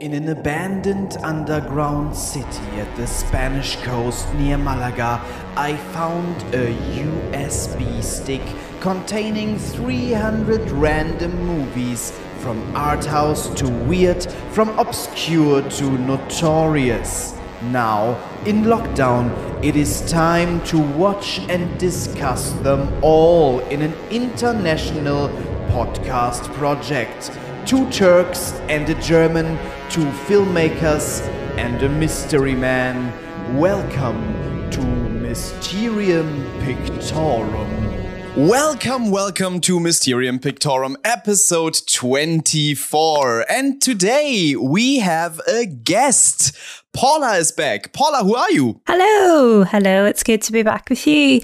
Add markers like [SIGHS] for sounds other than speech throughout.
In an abandoned underground city at the Spanish coast near Malaga, I found a USB stick containing 300 random movies from art house to weird, from obscure to notorious. Now, in lockdown, it is time to watch and discuss them all in an international podcast project. Two Turks and a German, two filmmakers and a mystery man. Welcome to Mysterium Pictorum. Welcome, welcome to Mysterium Pictorum, episode 24. And today we have a guest. Paula is back. Paula, who are you? Hello, hello. It's good to be back with you.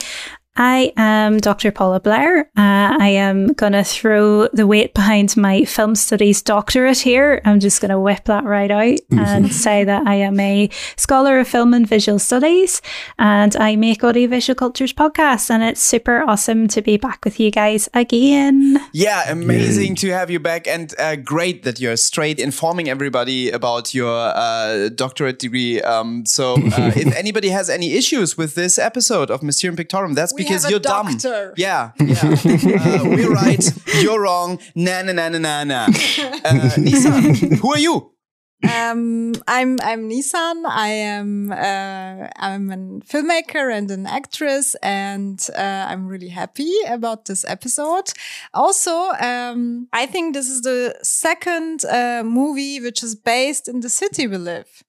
I am Dr. Paula Blair. Uh, I am going to throw the weight behind my film studies doctorate here. I'm just going to whip that right out and say that I am a scholar of film and visual studies and I make audiovisual cultures podcasts. And it's super awesome to be back with you guys again. Yeah, amazing to have you back and uh, great that you're straight informing everybody about your uh, doctorate degree. Um, so uh, if [LAUGHS] anybody has any issues with this episode of Mysterium Pictorum, that's We because have a you're dumb. doctor. Yeah, [LAUGHS] yeah. uh, we're right. You're wrong. Na na na na na na. Uh, Nissan, who are you? um, I'm I'm Nissan. I am uh, I'm a filmmaker and an actress, and uh, I'm really happy about this episode. Also, um, I think this is the second uh, movie which is based in the city we live.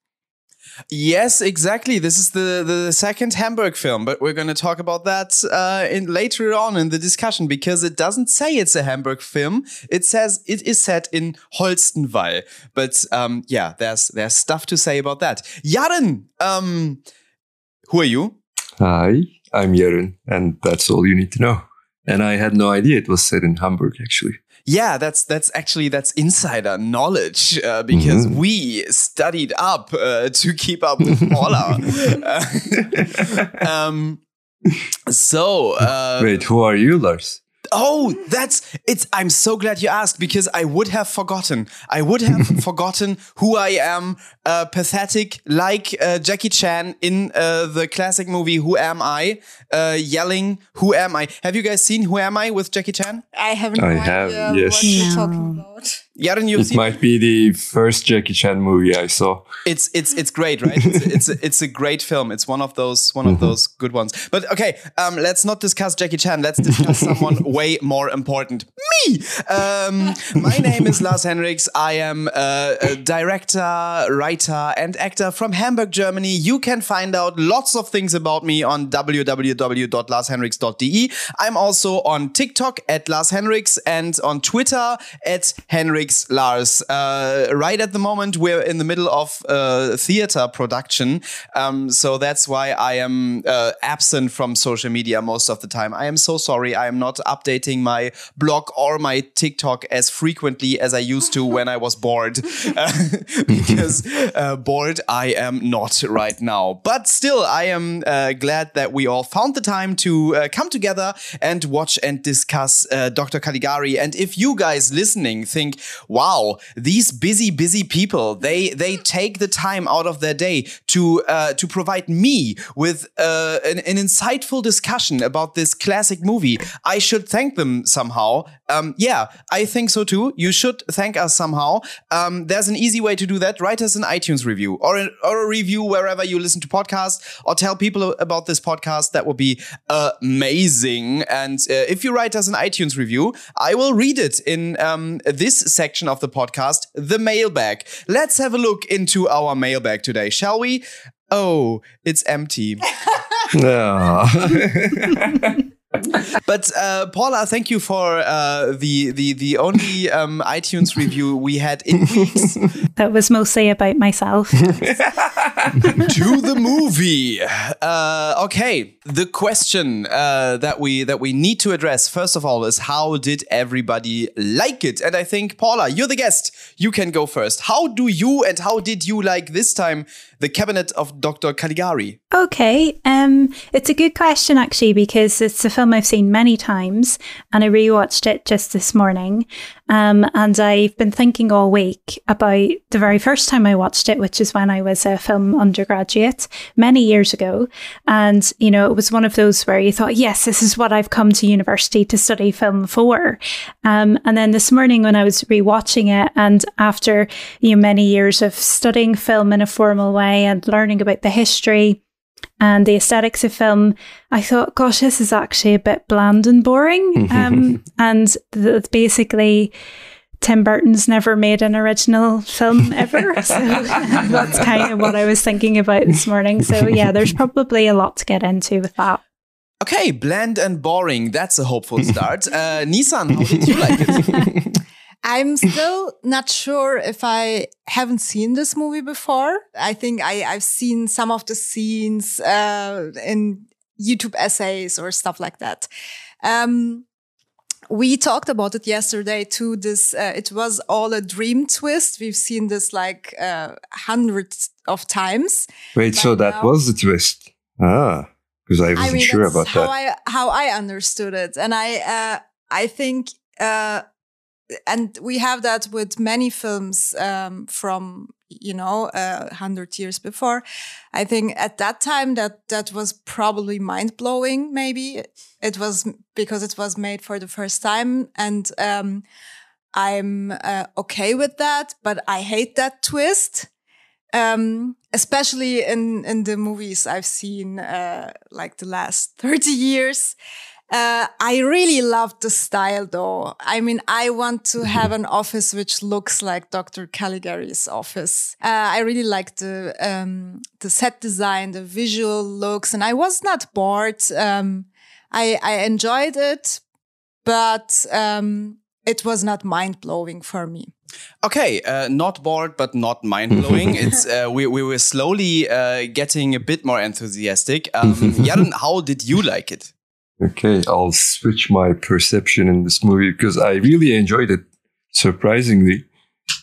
Yes, exactly. This is the the second Hamburg film, but we're going to talk about that uh, in later on in the discussion because it doesn't say it's a Hamburg film. It says it is set in Holstenwall. But um, yeah, there's there's stuff to say about that. Jaren, um, who are you? Hi, I'm Jeren, and that's all you need to know. And I had no idea it was set in Hamburg, actually. Yeah, that's that's actually that's insider knowledge uh, because Mhm. we studied up uh, to keep up with Paula. [LAUGHS] [LAUGHS] Um, so uh, Wait, who are you, Lars? Oh, that's it's. I'm so glad you asked because I would have forgotten. I would have [LAUGHS] forgotten who I am. Uh, pathetic, like uh, Jackie Chan in uh, the classic movie "Who Am I?" Uh, yelling, "Who am I?" Have you guys seen "Who Am I?" with Jackie Chan? I have no I idea have, what yes. you're talking about. You've It seen. might be the first Jackie Chan movie I saw. It's it's it's great, right? It's it's a, [LAUGHS] it's a great film. It's one of those one of those good ones. But okay, um, let's not discuss Jackie Chan. Let's discuss someone [LAUGHS] way more important. Me. Um, my name is Lars Henriks. I am uh, a director, writer, and actor from Hamburg, Germany. You can find out lots of things about me on www.larshenriks.de. I'm also on TikTok at Lars Henriks and on Twitter at Lars. Uh, right at the moment, we're in the middle of uh, theater production, um, so that's why I am uh, absent from social media most of the time. I am so sorry. I am not updating my blog or my TikTok as frequently as I used to when I was bored, [LAUGHS] Uh, [LAUGHS] because uh, bored I am not right now. But still, I am glad that we all found the time to come together and watch and discuss Dr. Caligari. And if you guys listening think, wow, these busy, busy people, they they take the time out of their day to uh, to provide me with uh, an, an insightful discussion about this classic movie, I should thank them somehow. Um, yeah, I think so too. You should thank us somehow. Um, there's an easy way to do that. Write us an iTunes review or a, or a review wherever you listen to podcasts or tell people about this podcast. That would be amazing. And uh, if you write us an iTunes review, I will read it in um, this section of the podcast, the mailbag. Let's have a look into our mailbag today, shall we? Oh, it's empty. [LAUGHS] Ah. [LAUGHS] But uh, Paula, thank you for uh, the the the only um, iTunes review we had in weeks [LAUGHS] That was mostly about myself. [LAUGHS] to the movie. Uh, okay, the question uh, that we that we need to address first of all is how did everybody like it? And I think Paula, you're the guest. You can go first. How do you and how did you like this time the Cabinet of Dr. Caligari? Okay, um, it's a good question actually because it's a film I've seen many times, and I rewatched it just this morning. Um, and I've been thinking all week about the very first time I watched it, which is when I was a film undergraduate many years ago. And, you know, it was one of those where you thought, yes, this is what I've come to university to study film for. Um, and then this morning when I was rewatching it, and after, you know, many years of studying film in a formal way and learning about the history, and the aesthetics of film, I thought, gosh, this is actually a bit bland and boring. [LAUGHS] Um, and th- basically, Tim Burton's never made an original film [LAUGHS] ever. So [LAUGHS] that's kind of what I was thinking about this morning. So, yeah, there's probably a lot to get into with that. Okay, bland and boring. That's a hopeful start. Uh, Nissan, how did you like it? I'm still not sure if I haven't seen this movie before. I think I, I've seen some of the scenes uh, in YouTube essays or stuff like that. Um, we talked about it yesterday too. This uh, it was all a dream twist. We've seen this like uh, hundreds of times. Wait, so that now. was the twist? Ah, because I wasn't I mean, sure about how that. I, how I understood it, and I uh, I think uh, and we have that with many films um, from you know uh, hundred years before. I think at that time that that was probably mind blowing. Maybe it was because it was made for the first time, and um, I'm uh, okay with that. But I hate that twist. Um, especially in, in the movies I've seen, uh, like the last [LAUGHS] 30 years. Uh, I really love the style though. I mean, I want to have an office which looks like Dr. Caligari's office. Uh, I really like the, um, the set design, the visual looks, and I was not bored. Um, I, I enjoyed it, but, um, it was not mind blowing for me. Okay, uh, not bored, but not mind blowing. [LAUGHS] it's uh, we we were slowly uh, getting a bit more enthusiastic. [LAUGHS] Um, Jan, how did you like it? Okay, I'll switch my perception in this movie because I really enjoyed it. Surprisingly,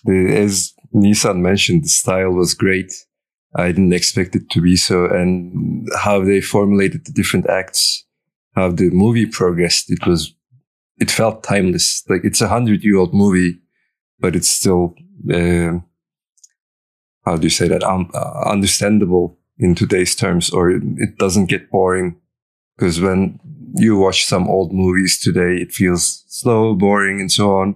the, as Nissan mentioned, the style was great. I didn't expect it to be so, and how they formulated the different acts, how the movie progressed, it was, it felt timeless. Like it's a hundred year old movie, but it's still, uh, how do you say that? Um, understandable in today's terms, or it doesn't get boring. Because when you watch some old movies today, it feels slow, boring, and so on.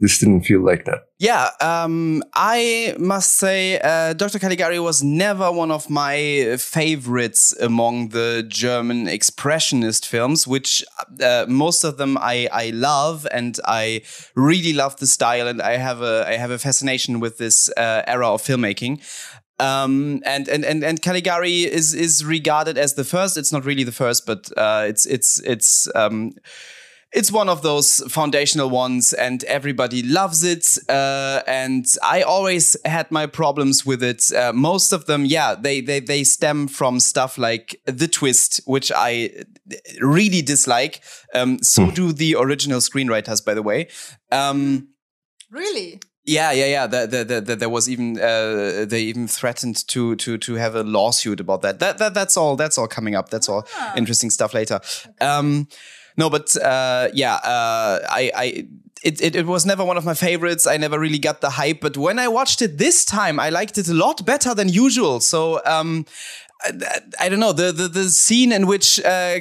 This didn't feel like that. Yeah, um, I must say, uh, Dr. Caligari was never one of my favorites among the German expressionist films, which uh, most of them I, I love, and I really love the style, and I have a I have a fascination with this uh, era of filmmaking. Um, and, and and and Caligari is is regarded as the first. It's not really the first, but uh, it's it's it's um, it's one of those foundational ones, and everybody loves it. Uh, and I always had my problems with it. Uh, most of them, yeah, they they they stem from stuff like the twist, which I really dislike. Um, so mm. do the original screenwriters, by the way. Um, really? Yeah, yeah, yeah. The, the, the, the, there was even uh, they even threatened to to to have a lawsuit about that. That, that that's all. That's all coming up. That's all ah. interesting stuff later. Okay. Um, no, but uh, yeah, uh, I I. It, it, it was never one of my favorites. I never really got the hype, but when I watched it this time, I liked it a lot better than usual. So um, I, I, don't know the, the the scene in which uh,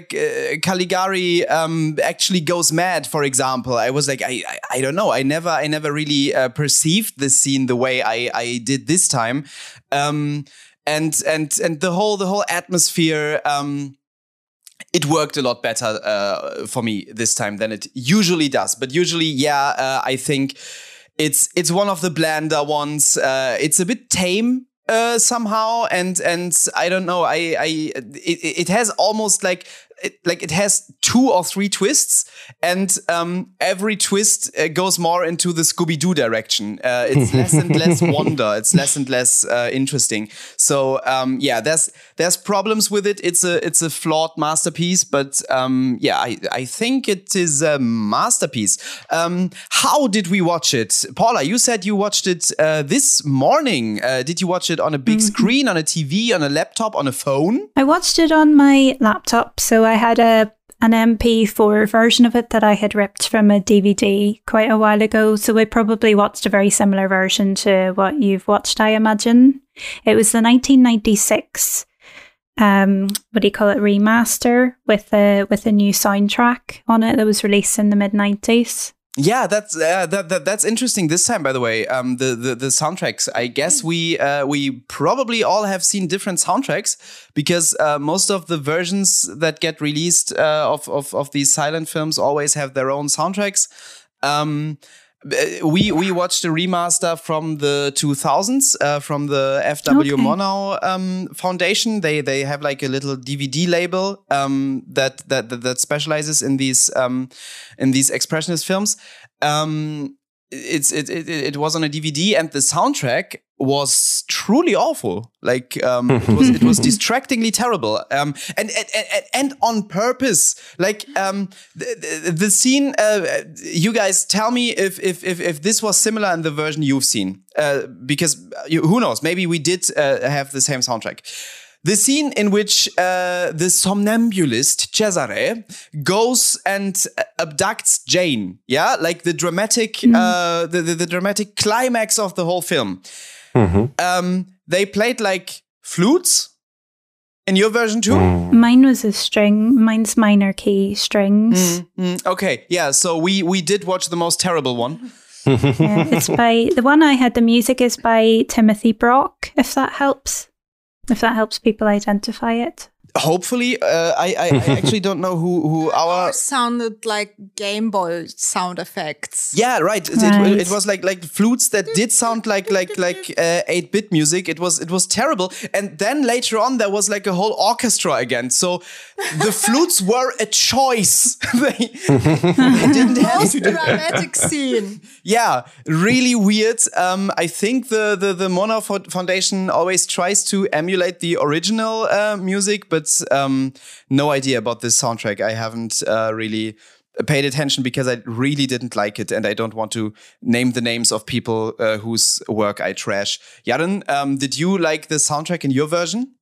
Caligari um, actually goes mad. For example, I was like, I, I, I don't know. I never I never really uh, perceived this scene the way I I did this time, um, and and and the whole the whole atmosphere. Um, it worked a lot better uh, for me this time than it usually does. But usually, yeah, uh, I think it's it's one of the blander ones. Uh, it's a bit tame uh, somehow, and and I don't know. I I it, it has almost like it, like it has two or three twists, and um, every twist uh, goes more into the Scooby Doo direction. Uh, it's [LAUGHS] less and less wonder. It's less and less uh, interesting. So um, yeah, there's there's problems with it. It's a it's a flawed masterpiece, but um, yeah, I I think it is a masterpiece. Um, how did we watch it, Paula? You said you watched it uh, this morning. Uh, did you watch it on a big mm -hmm. screen, on a TV, on a laptop, on a phone? I watched it on my laptop. So I had a an MP4 version of it that I had ripped from a DVD quite a while ago. So we probably watched a very similar version to what you've watched, I imagine. It was the 1996 um what do you call it remaster with a with a new soundtrack on it that was released in the mid 90s Yeah, that's uh, that, that that's interesting. This time, by the way, um, the, the the soundtracks. I guess we uh, we probably all have seen different soundtracks because uh, most of the versions that get released uh, of, of of these silent films always have their own soundtracks. Um, we we watched a remaster from the 2000s uh, from the FW Okay. Murnau um, Foundation. They they have like a little DVD label um, that, that that that specializes in these um, in these expressionist films. Um, it's it, it it was on a DVD and the soundtrack was truly awful. Like um, it was it was [LAUGHS] distractingly terrible. Um, and, and and and on purpose. Like um, the, the, the scene. Uh, you guys tell me if if if if this was similar in the version you've seen. Uh, because you, who knows? Maybe we did uh, have the same soundtrack. The scene in which uh, the somnambulist Cesare goes and abducts Jane, yeah, like the dramatic, uh, the, the the dramatic climax of the whole film. Um, they played like flutes in your version too. mine was a string mine's minor key strings Mm, okay, yeah. So we we did watch the most terrible one. [LAUGHS] Yeah, it's by the one i had the music is by timothy brock if that helps if that helps people identify it Hopefully, uh, I, I I [LAUGHS] actually don't know who who our sounded like Game Boy sound effects. Yeah, right. It, Right. it, it was like like flutes that did sound like like like eight bit music. It was it was terrible. And then later on, there was like a whole orchestra again. So the [LAUGHS] flutes were a choice. [LAUGHS] they, they didn't have Most to do. dramatic scene. Yeah, really weird. Um, I think the the the Murnau Foundation always tries to emulate the original uh, music, but um, no idea about this soundtrack. I haven't uh, really paid attention because I really didn't like it, and I don't want to name the names of people uh, whose work I trash. Jaren, um, did you like the soundtrack in your version?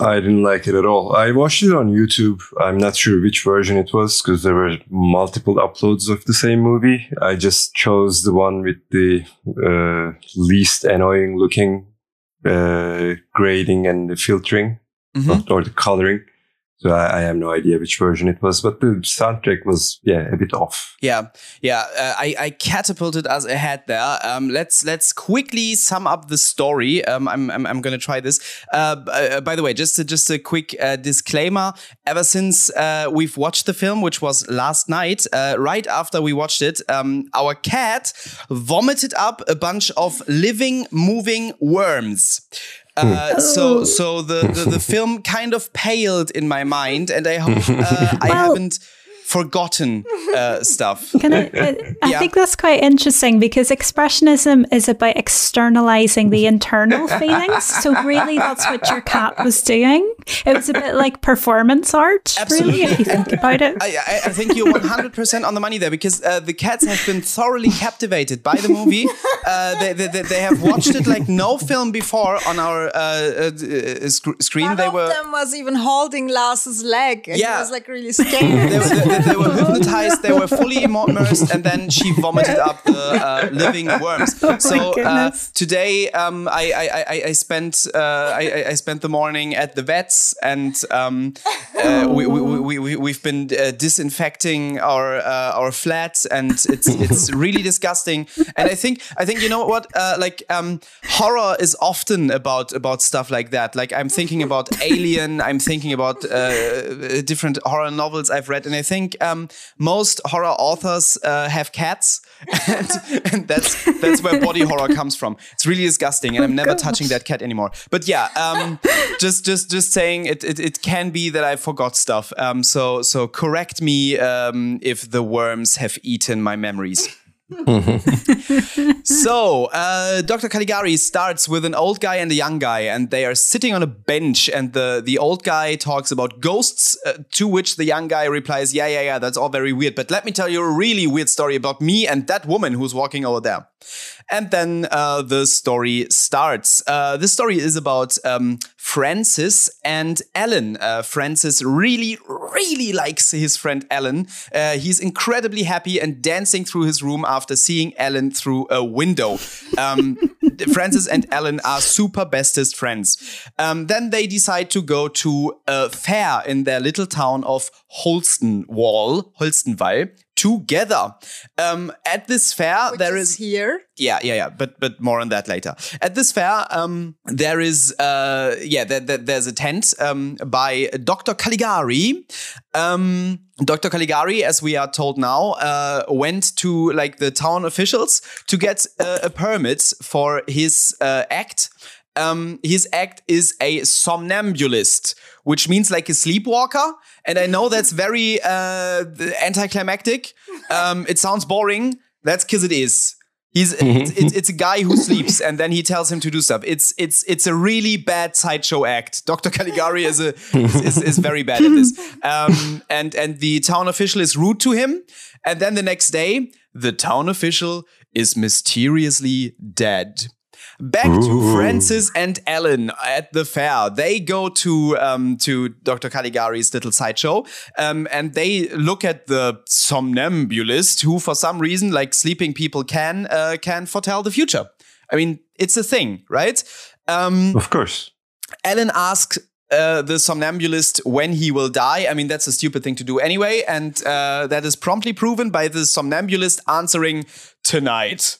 I didn't like it at all. I watched it on YouTube. I'm not sure which version it was because there were multiple uploads of the same movie. I just chose the one with the uh, least annoying looking uh, grading and the filtering Mhm. or the coloring. So I, I have no idea which version it was, but the soundtrack was yeah a bit off. Yeah, yeah. Uh, I, I catapulted us ahead there. Um, let's let's quickly sum up the story. Um, I'm I'm, I'm gonna try this. Uh, uh, by the way, just a, just a quick uh, disclaimer. Ever since uh, we've watched the film, which was last night, uh, right after we watched it, um, our cat vomited up a bunch of living, moving worms. Uh, so so the, the, the film kind of paled in my mind, and I hope [LAUGHS] uh, I Well- haven't forgotten uh, stuff. [LAUGHS] Can I, I, I Yeah. think that's quite interesting because expressionism is about externalizing the internal [LAUGHS] feelings. So really, that's what your cat was doing. It was a bit like performance art, really, if you think about it. I, I, I think you're 100% on the money there because uh, the cats have been thoroughly captivated by the movie. [LAUGHS] Uh, they, they, they- they have watched it like no film before on our uh, uh, uh, sc- screen. One they of were. them was even holding Lars's leg, and Yeah. he was like really They, scared. Were- they, were [LAUGHS] hypnotized. They were fully immersed, and then she vomited up the uh, living worms. [LAUGHS] so uh, today, um, I, I, I, I spent uh, I, I- I spent the morning at the vets, and um, uh, we, we, we, we, we've been uh, disinfecting our uh, our flat, and it's it's [LAUGHS] really disgusting. And I think I think you know what, uh, like um, horror is often about about stuff like that. Like I'm thinking about Alien, I'm thinking about uh, different horror novels I've read, and I think um, most horror authors uh, have cats, [LAUGHS] and, and that's that's where body horror comes from. It's really disgusting, and I'm never touching that cat anymore. But yeah, um, [LAUGHS] just just just saying it, it it can be that I forgot stuff. Um, so so correct me um, if the worms have eaten my memories. [LAUGHS] so, uh, Dr. Caligari starts with an old guy and a young guy, and they are sitting on a bench. And the, the old guy talks about ghosts, uh, to which the young guy replies, Yeah, yeah, yeah, that's all very weird. But let me tell you a really weird story about me and that woman who's walking over there. And then uh, the story starts. Uh, this story is about um, Francis and Ellen. Uh, Francis really, really likes his friend Ellen. Uh, he's incredibly happy and dancing through his room after seeing Ellen through a window. Um, [LAUGHS] Francis and Ellen are super bestest friends. Um, then they decide to go to a fair in their little town of Holstenwall, Holstenwall, together. Um, at this fair, Which there is is here. yeah, yeah, yeah. But but more on that later. At this fair, um, there is uh, yeah, there, there- there's a tent um, by Dr. Caligari. Um, Dr. Caligari, as we are told now, uh, went to like the town officials to get uh, a permit for his uh, act. Um, his act is a somnambulist, which means like a sleepwalker. And I know that's very uh, anticlimactic. Um, it sounds boring. That's because it is. He's it's, it's, it's a guy who sleeps and then he tells him to do stuff. It's it's it's a really bad sideshow act. Dr. Caligari is a is, is, is very bad at this. Um, and and the town official is rude to him. And then the next day, the town official is mysteriously dead. Back to Francis and Ellen at the fair. They go to um, to Dr. Caligari's little sideshow, um, and they look at the somnambulist, who for some reason, like sleeping people, can uh, can foretell the future. I mean, it's a thing, right? Um, Of course. Ellen asks uh, the somnambulist when he will die. I mean, that's a stupid thing to do anyway, and uh, that is promptly proven by the somnambulist answering tonight.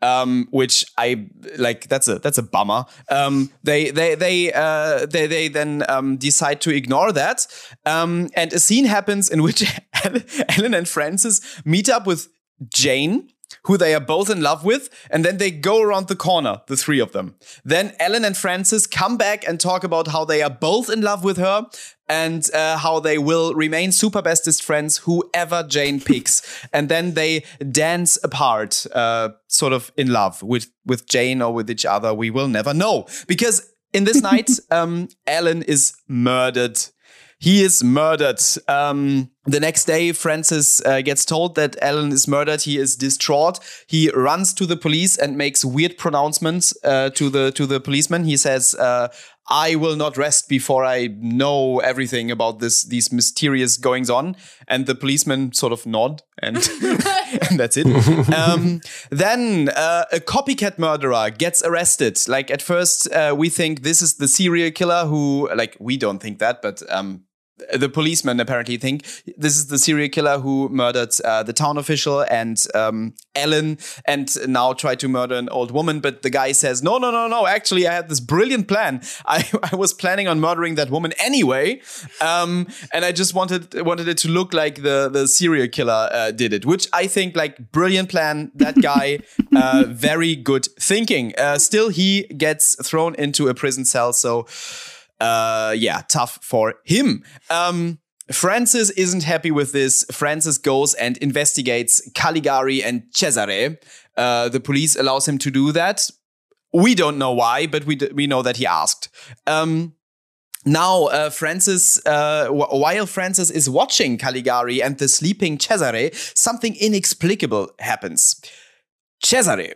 Um, which I like. That's a that's a bummer. Um, they they they uh, they they then um, decide to ignore that, um, and a scene happens in which [LAUGHS] Ellen and Francis meet up with Jane, who they are both in love with, and then they go around the corner, the three of them. Then Ellen and Francis come back and talk about how they are both in love with her and uh, how they will remain super bestest friends, whoever Jane picks. And then they dance apart, uh, sort of in love with, with Jane or with each other. We will never know. Because in this [LAUGHS] night, um, Ellen is murdered. He is murdered. Um, the next day, Francis uh, gets told that Ellen is murdered. He is distraught. He runs to the police and makes weird pronouncements uh, to the to the policeman. He says, uh, "I will not rest before I know everything about this these mysterious goings on." And the policeman sort of nod, and [LAUGHS] [LAUGHS] and that's it. um, then uh, a copycat murderer gets arrested. Like at first, uh, we think this is the serial killer who, like, we don't think that, but um, the policemen apparently think this is the serial killer who murdered uh, the town official and um, Ellen and now tried to murder an old woman. But the guy says, no, no, no, no. Actually, I had this brilliant plan. I, [LAUGHS] I was planning on murdering that woman anyway. Um, and I just wanted wanted it to look like the, the serial killer uh, did it, which I think like brilliant plan. That guy, [LAUGHS] uh, very good thinking. Uh, still, he gets thrown into a prison cell. So uh, yeah, tough for him. Um, Francis isn't happy with this. Francis goes and investigates Caligari and Cesare. Uh, the police allows him to do that. We don't know why, but we d- we know that he asked. Um, now, uh, Francis, uh, wh- while Francis is watching Caligari and the sleeping Cesare, something inexplicable happens. Cesare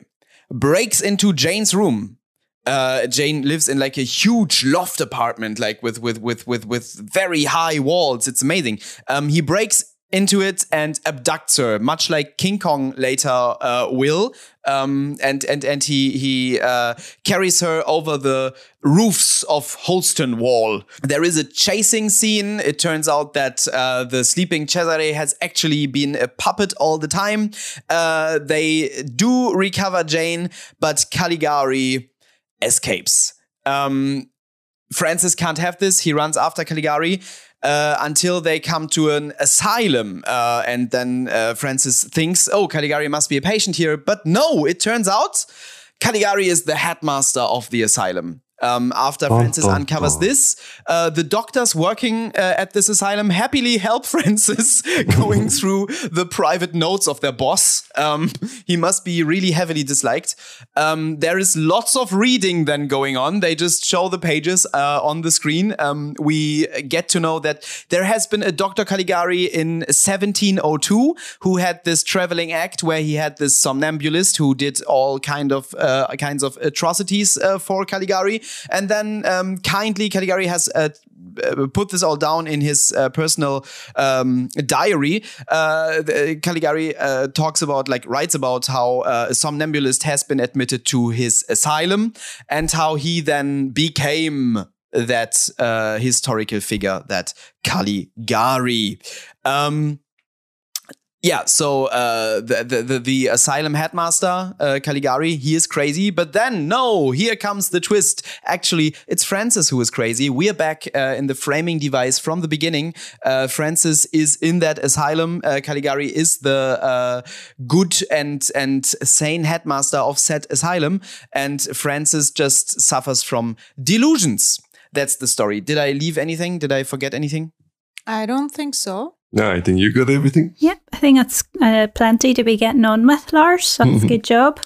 breaks into Jane's room. Uh, Jane lives in like a huge loft apartment, like with with with with with very high walls. It's amazing. Um, he breaks into it and abducts her, much like King Kong later uh, will. Um, and and and he he uh, carries her over the roofs of Holstenwall. There is a chasing scene. It turns out that uh, the sleeping Cesare has actually been a puppet all the time. Uh, they do recover Jane, but Caligari escapes. Um, Francis can't have this. He runs after Caligari uh, until they come to an asylum. Uh, and then uh, Francis thinks, oh, Caligari must be a patient here. But no, it turns out Caligari is the headmaster of the asylum. Um, after Francis uncovers this, uh, the doctors working uh, at this asylum happily help [LAUGHS] Francis going [LAUGHS] through the private notes of their boss. Um, he must be really heavily disliked. Um, there is lots of reading then going on. They just show the pages uh, on the screen. Um, we get to know that there has been a Dr. Caligari in 1702 who had this traveling act where he had this somnambulist who did all kind of uh, kinds of atrocities uh, for Caligari, and then um, kindly Caligari has uh, uh, put this all down in his uh, personal um, diary. Uh, Caligari uh, talks about, like, writes about how uh, a somnambulist has been admitted to his asylum and how he then became that historical figure, that Caligari. Um, yeah, so uh, the, the the the asylum headmaster uh, Caligari, he is crazy, but then no, here comes the twist. Actually, it's Francis who is crazy. We are back uh, in the framing device from the beginning. Uh, Francis is in that asylum. Uh, Caligari is the uh, good and and sane headmaster of said asylum, and Francis just suffers from delusions. That's the story. Did I leave anything? Did I forget anything? I don't think so. No, I think you got everything. Yep, I think that's uh, plenty to be getting on with, Lars. That's [LAUGHS] a good job.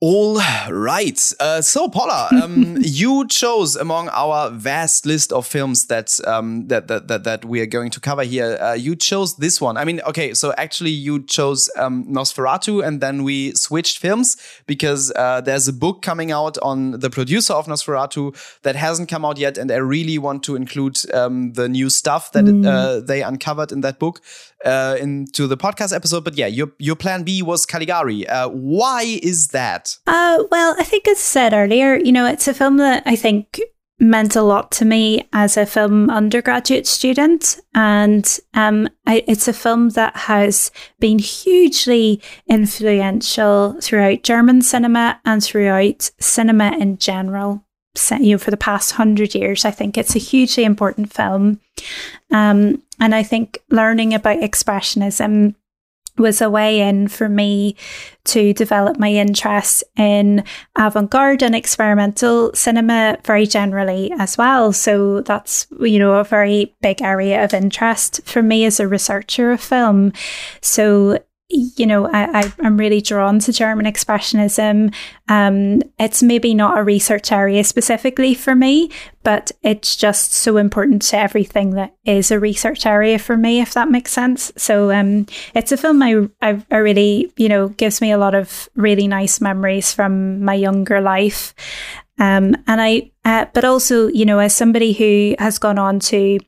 All right. Uh, so, Paula, [LAUGHS] um, you chose among our vast list of films that um, that, that that that we are going to cover here. Uh, you chose this one. I mean, okay. So actually, you chose um, Nosferatu, and then we switched films because uh, there's a book coming out on the producer of Nosferatu that hasn't come out yet, and I really want to include um, the new stuff that uh, they uncovered in that book uh, into the podcast episode. But yeah, your your plan B was Caligari. Uh, why is that? Uh, well, I think as said earlier, you know, it's a film that I think meant a lot to me as a film undergraduate student. And um, I, it's a film that has been hugely influential throughout German cinema and throughout cinema in general. You know, for the past hundred years, I think it's a hugely important film. Um, and I think learning about expressionism was a way in for me to develop my interest in avant garde and experimental cinema very generally as well. So that's, you know, a very big area of interest for me as a researcher of film. So you know, I, I'm really drawn to German Expressionism. Um, it's maybe not a research area specifically for me, but it's just so important to everything that is a research area for me, if that makes sense. So um, it's a film I, I, I really, you know, gives me a lot of really nice memories from my younger life. Um, and I, uh, but also, you know, as somebody who has gone on to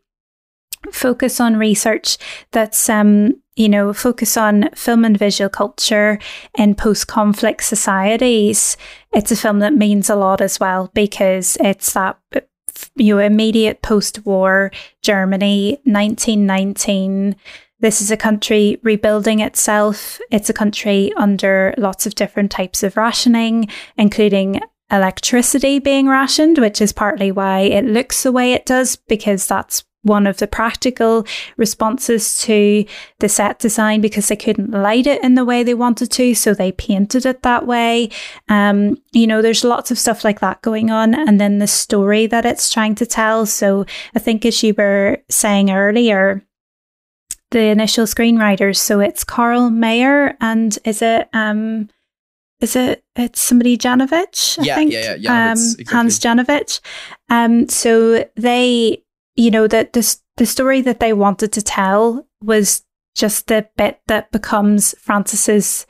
focus on research that's um you know focus on film and visual culture in post-conflict societies it's a film that means a lot as well because it's that you know immediate post-war germany 1919 this is a country rebuilding itself. It's a country under lots of different types of rationing including electricity being rationed which is partly why it looks the way it does because that's one of the practical responses to the set design because they couldn't light it in the way they wanted to, so they painted it that way. Um, you know, there's lots of stuff like that going on, and then the story that it's trying to tell. So I think, as you were saying earlier, the initial screenwriters. So it's Carl Mayer and is it um is it it's somebody Janowitz? I Yeah, think. yeah, yeah, Janowitz, um, exactly. Hans Janowitz. Um, so they, you know, that this the story that they wanted to tell was just the bit that becomes Francis's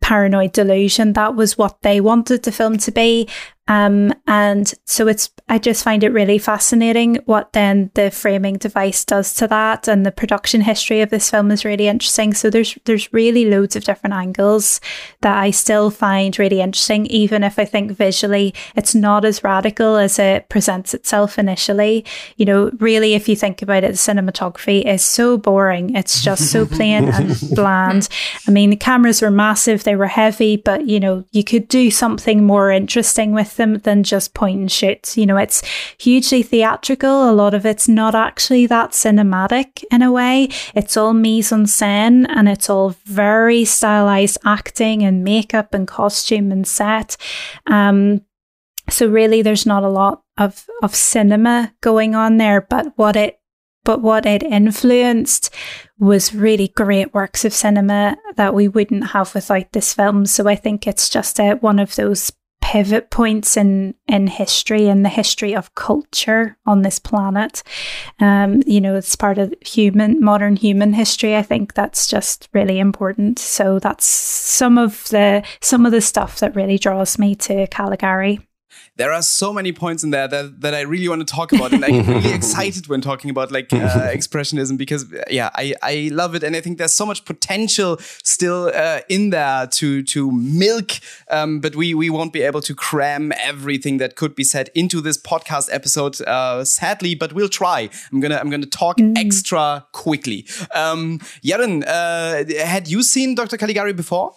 paranoid delusion. That was what they wanted the film to be. Um, and so it's, I just find it really fascinating what then the framing device does to that. And the production history of this film is really interesting. So there's, there's really loads of different angles that I still find really interesting, even if I think visually it's not as radical as it presents itself initially. You know, really, if you think about it, the cinematography is so boring. It's just so [LAUGHS] plain and bland. I mean, the cameras were massive, they were heavy, but you know, you could do something more interesting with them than just point and shoot. You know, it's hugely theatrical. A lot of it's not actually that cinematic in a way. It's all mise en scène and it's all very stylized acting and makeup and costume and set. Um, so really there's not a lot of of cinema going on there but what it but what it influenced was really great works of cinema that we wouldn't have without this film so i think it's just a, one of those pivot points in in history and the history of culture on this planet. Um you know it's part of human modern human history. I think that's just really important. So that's some of the some of the stuff that really draws me to caligari there are so many points in there that, that I really want to talk about, and I'm [LAUGHS] really excited when talking about like uh, [LAUGHS] expressionism because yeah, I, I love it, and I think there's so much potential still uh, in there to to milk, um, but we we won't be able to cram everything that could be said into this podcast episode, uh, sadly, but we'll try. I'm gonna I'm gonna talk mm. extra quickly. Um, Jaren, uh, had you seen Dr. Caligari before?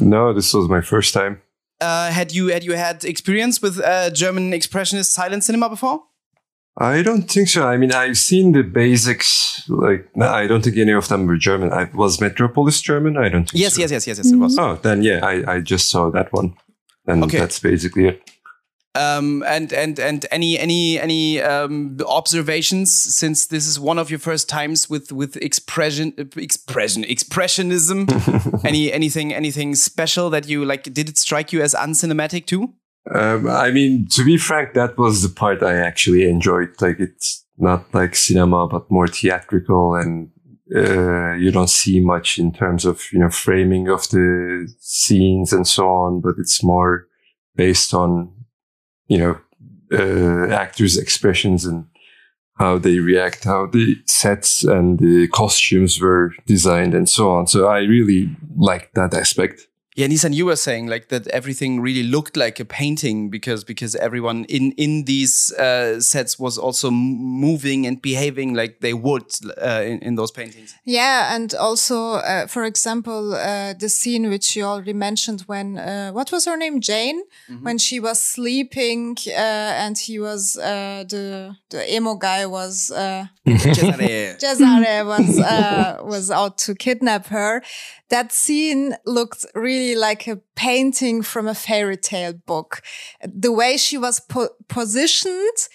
No, this was my first time. Uh, had you had you had experience with uh, German expressionist silent cinema before? I don't think so. I mean, I've seen the basics. Like, no, I don't think any of them were German. I was Metropolis German. I don't think. Yes, so. yes, yes, yes, yes. It was. Oh, then yeah, I, I just saw that one, and okay. that's basically it. Um, and and and any any any um, observations since this is one of your first times with with expression expression expressionism? [LAUGHS] any anything anything special that you like? Did it strike you as uncinematic too? Um, I mean, to be frank, that was the part I actually enjoyed. Like it's not like cinema, but more theatrical, and uh, you don't see much in terms of you know framing of the scenes and so on. But it's more based on you know, uh, actors' expressions and how they react, how the sets and the costumes were designed and so on. So I really liked that aspect. Yeah, Nissan, you were saying like that everything really looked like a painting because because everyone in in these uh, sets was also moving and behaving like they would uh, in, in those paintings. Yeah, and also, uh, for example, uh, the scene which you already mentioned when uh, what was her name, Jane, mm -hmm. when she was sleeping uh, and he was the the emo guy was [LAUGHS] Cesare. Cesare was was out to kidnap her that scene looked really like a painting from a fairy tale book. The way she was po positioned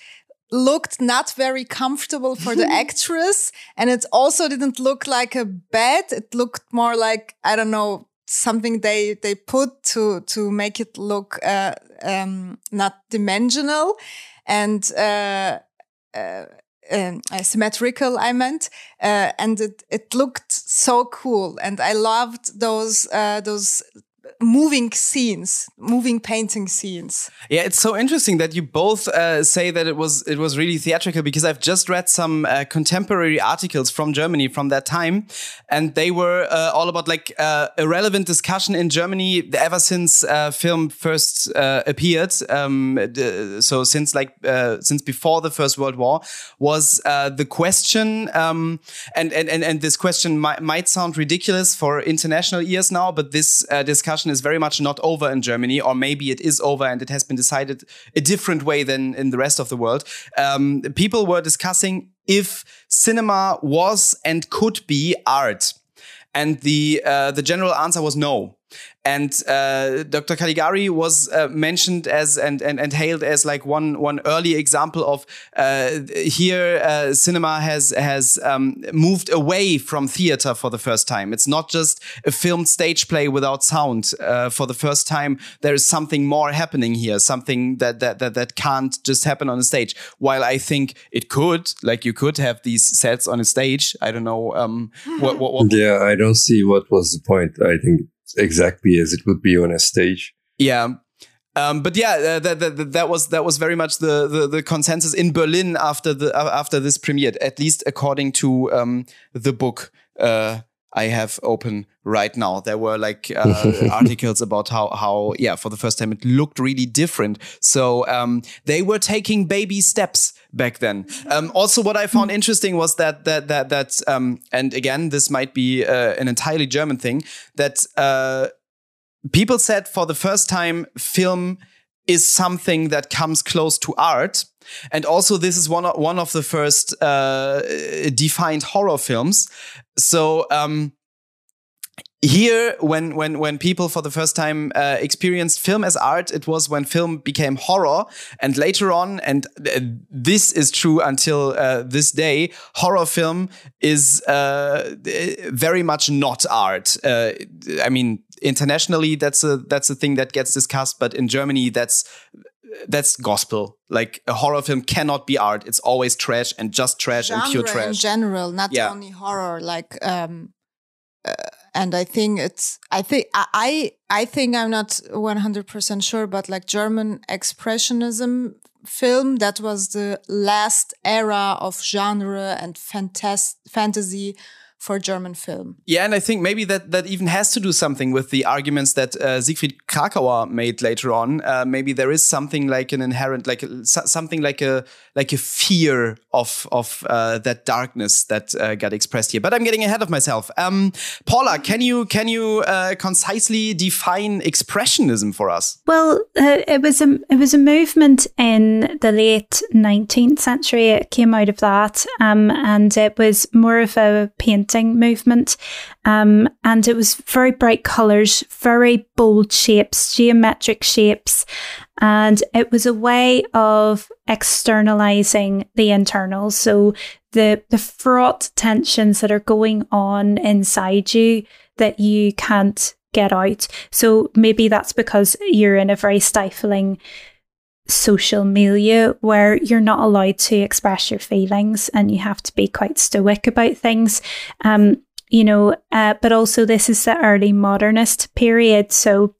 looked not very comfortable for the [LAUGHS] actress. And it also didn't look like a bed. It looked more like, I don't know, something they, they put to, to make it look, uh, um, not dimensional. And, uh, uh, um, symmetrical I meant, uh, and it it looked so cool, and I loved those uh, those moving scenes, moving painting scenes. Yeah, it's so interesting that you both uh, say that it was it was really theatrical because I've just read some uh, contemporary articles from Germany from that time, and they were uh, all about like uh, a relevant discussion in Germany ever since uh, film first uh, appeared. Um, so since like since before the First World War was the question, um, and, and and and this question might, might sound ridiculous for international ears now, but this discussion is very much not over in Germany, or maybe it is over and it has been decided a different way than in the rest of the world. Um, people were discussing if cinema was and could be art. And the uh, the general answer was no. And uh, Dr. Caligari was uh, mentioned as and, and, and hailed as like one one early example of uh, here uh, cinema has has um, moved away from theater for the first time. It's not just a filmed stage play without sound. Uh, for the first time, there is something more happening here, something that, that that that can't just happen on a stage. While I think it could, like you could have these sets on a stage. I don't know. Um, what, what, what yeah, I don't see what was the point. I think exactly as it would be on a stage. Yeah. Um, but yeah, uh, that, that, that was that was very much the, the, the consensus in Berlin after the uh, after this premiered, at least according to um, the book uh, I have open right now. There were like uh, [LAUGHS] articles about how how yeah for the first time it looked really different. So um, they were taking baby steps back then. Um, also, what I found interesting was that that that that um, and again this might be uh, an entirely German thing that uh, people said for the first time film is something that comes close to art. And also, this is one of, one of the first uh, defined horror films. So, um, here when when when people for the first time uh, experienced film as art it was when film became horror and later on and this is true until uh, this day horror film is uh, very much not art uh, i mean internationally that's a that's a thing that gets discussed but in germany that's that's gospel. Like a horror film cannot be art. It's always trash and just trash Genre and pure trash. in general, not Yeah. only horror. Like, um, uh, and I think it's. I think I. I think I'm not 100 percent sure, but like German expressionism film, that was the last era of genre and fantas- fantasy for German film. Yeah, and I think maybe that that even has to do something with the arguments that uh, Siegfried Kracauer made later on. Uh, maybe there is something like an inherent, like a, something like a like a fear of of uh, that darkness that uh, got expressed here. But I'm getting ahead of myself. Um, Paula, can you can you uh, concisely define expressionism for us? Well, uh, it was a it was a movement in the late nineteenth century. It came out of that, um, and it was more of a movement, um, and it was very bright colours, very bold shapes, geometric shapes, and it was a way of externalizing the internals. So the the fraught tensions that are going on inside you that you can't get out. So maybe that's because you're in a very stifling social milieu where you're not allowed to express your feelings and you have to be quite stoic about things. Um, you know, uh, but also this is the early modernist period. So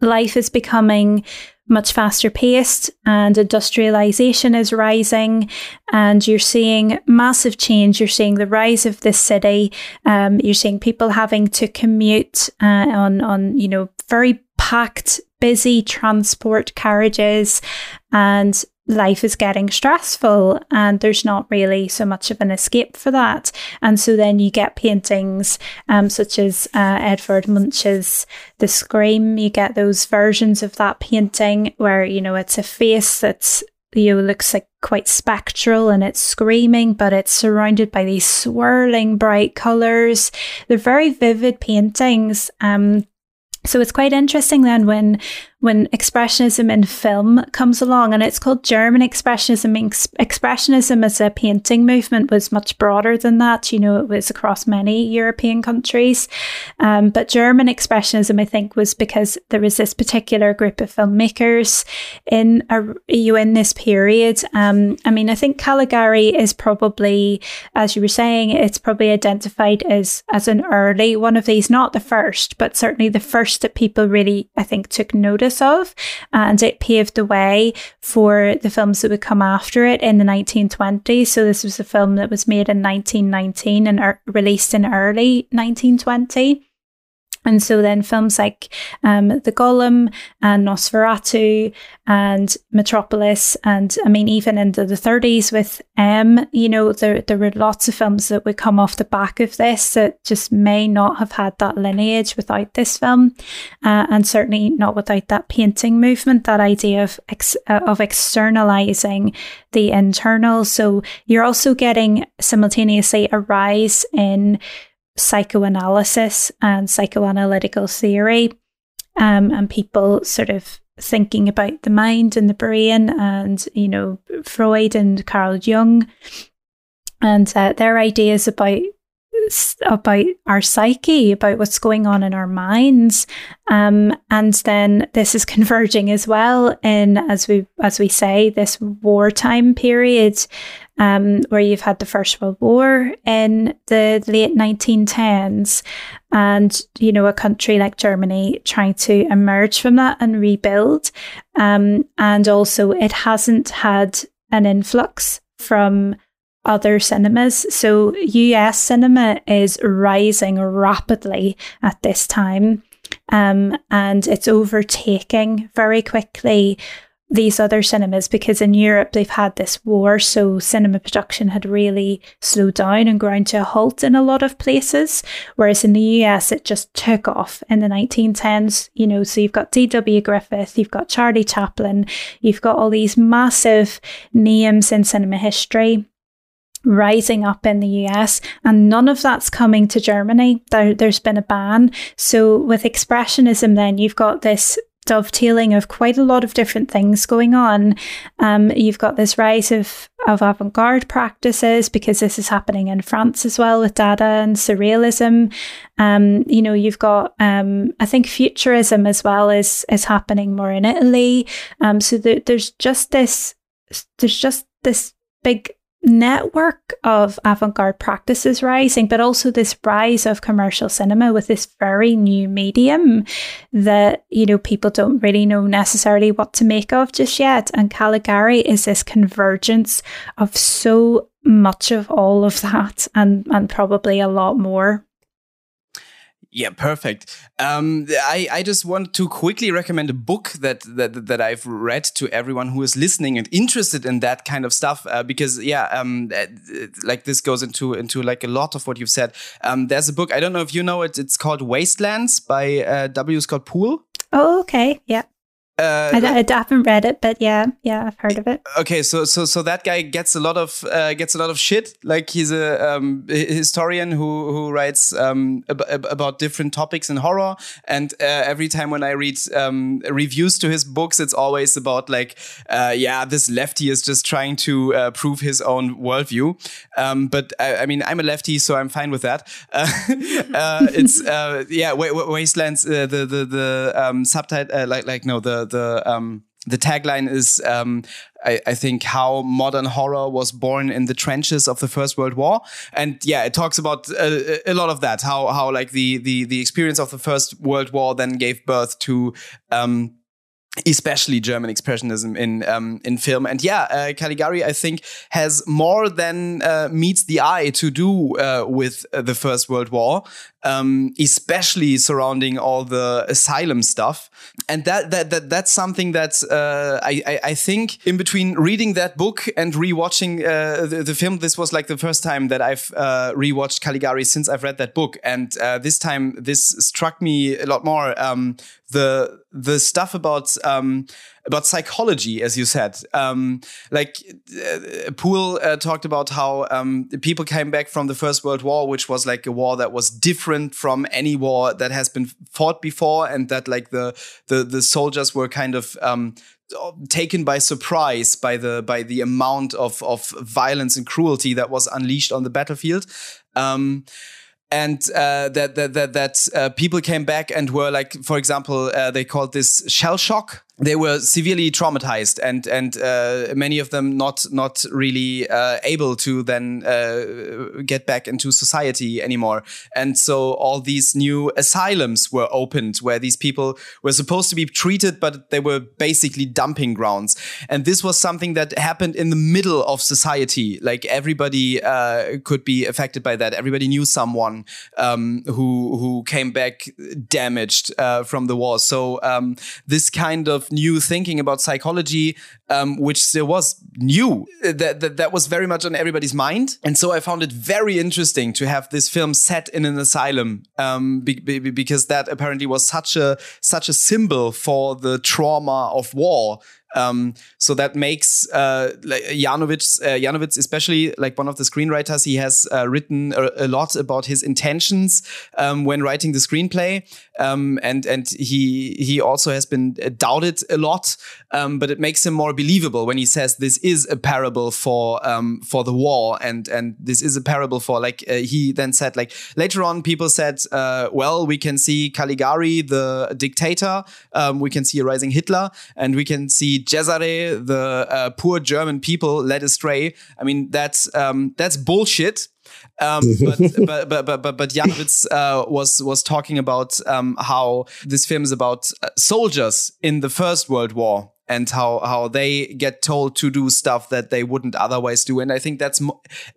life is becoming much faster paced and industrialization is rising and you're seeing massive change you're seeing the rise of the city um, you're seeing people having to commute uh, on on you know very packed busy transport carriages and life is getting stressful and there's not really so much of an escape for that. And so then you get paintings um, such as uh, Edvard Munch's The Scream. You get those versions of that painting where, you know, it's a face that's you know, looks like quite spectral and it's screaming, but it's surrounded by these swirling bright colours. They're very vivid paintings. Um, so it's quite interesting then when when expressionism in film comes along and it's called German expressionism. Ex- Expressionism as a painting movement was much broader than that. You know, it was across many European countries. Um, but German expressionism, I think, was because there was this particular group of filmmakers in a, you in this period. Um, I mean, I think Caligari is probably, as you were saying, it's probably identified as as an early one of these, not the first, but certainly the first that people really, I think, took notice of, and it paved the way for the films that would come after it in the 1920s. So this was a film that was made in 1919 and er- released in early 1920. And so then films like um, The Golem and Nosferatu and Metropolis, and I mean, even into the 30s with M, you know, there, there were lots of films that would come off the back of this that just may not have had that lineage without this film, uh, and certainly not without that painting movement, that idea of, ex- uh, of externalizing the internal. So you're also getting simultaneously a rise in psychoanalysis and psychoanalytical theory, um, and people sort of thinking about the mind and the brain, and you know Freud and Carl Jung, and uh, their ideas about about our psyche, about what's going on in our minds, um, and then this is [LAUGHS] converging as well in as we as we say this wartime period, um, where you've had the First World War in the late 1910s, and you know a country like Germany trying to emerge from that and rebuild, um, and also it hasn't had an influx from other cinemas. So US cinema is rising rapidly at this time. Um, and it's overtaking very quickly these other cinemas because in Europe they've had this war, so cinema production had really slowed down and ground to a halt in a lot of places. Whereas in the US it just took off in the 1910s, you know, so you've got D.W. Griffith, you've got Charlie Chaplin, you've got all these massive names in cinema history rising up in the US, and none of that's coming to Germany. There, there's been a ban. So, with Expressionism, then you've got this dovetailing of quite a lot of different things going on. Um, you've got this rise of, of avant garde practices because this is happening in France as well with Dada and Surrealism. Um, you know, you've got, um, I think, Futurism as well is, is happening more in Italy. Um, so there, there's just this, there's just this big network of avant-garde practices rising but also this rise of commercial cinema with this very new medium that you know people don't really know necessarily what to make of just yet. And caligari is this convergence of so much of all of that and and probably a lot more yeah, perfect. Um, I, I just want to quickly recommend a book that, that that I've read to everyone who is listening and interested in that kind of stuff. Uh, because yeah, um, uh, like this goes into into like a lot of what you've said. Um, there's a book I don't know if you know it. It's called Wastelands by uh, W. Scott Poole. Oh, okay, yeah. Uh, I, I, haven't read it, but yeah, yeah, I've heard of it. Okay, so so so that guy gets a lot of uh, gets a lot of shit. Like he's a um, historian who who writes um, ab about different topics in horror, and uh, every time when I read um, reviews to his books, it's always about like, uh, yeah, this lefty is just trying to uh, prove his own worldview. Um, but I, I, mean, I'm a lefty, so I'm fine with that. [LAUGHS] Uh, it's yeah, Wastelands. the the the um, subtitle like like no the the um, the tagline is um, I, I, think how modern horror was born in the trenches of the First World War, and yeah, it talks about a, a, lot of that. How how like the the the experience of the First World War then gave birth to. Um, especially German expressionism in um, in film. And yeah, uh, Caligari, I think, has more than uh, meets the eye to do uh, with uh, the First World War um, especially surrounding all the asylum stuff. And that that, that that's something that uh, I, I, I think in between reading that book and rewatching uh, the, the, film, this was like the first time that I've rewatched Caligari since I've read that book. And this time, this struck me a lot more. Um, the the stuff about um, about psychology, as you said. Um, like uh, Poole uh, talked about how um, people came back from the First World War, which was like a war that was different from any war that has been fought before, and that like the the the soldiers were kind of um, taken by surprise by the by the amount of of violence and cruelty that was unleashed on the battlefield. Um, and uh, that that that, that uh, people came back and were like, for example, uh, they called this shell shock, they were severely traumatized and and uh, many of them not not really uh, able to then uh, get back into society anymore. And so all these new asylums were opened where these people were supposed to be treated but they were basically dumping grounds. And this was something that happened in the middle of society. Like everybody uh, could be affected by that. Everybody knew someone um, who who came back damaged uh, from the war. So um, this kind of new thinking about psychology, um, which still was new. That, that that was very much on everybody's mind, and so I found it very interesting to have this film set in an asylum, um, be, be, because that apparently was such a such a symbol for the trauma of war um, so that makes uh, like Janowitz, uh, especially like one of the screenwriters, he has uh, written a, a, lot about his intentions um, when writing the screenplay, um, and and he he also has been doubted a lot, um, but it makes him more believable when he says this is a parable for um, for the war, and and this is a parable for like uh, he then said like later on people said, uh, well we can see Caligari the dictator, um, we can see a rising Hitler, and we can see Cesare, the uh, poor German people led astray. I mean, that's um, that's bullshit. Um, [LAUGHS] but, but, but, but, but, Janowitz uh, was, was talking about um, how this film is about uh, soldiers in the First World War and how how they get told to do stuff that they wouldn't otherwise do. And i think that's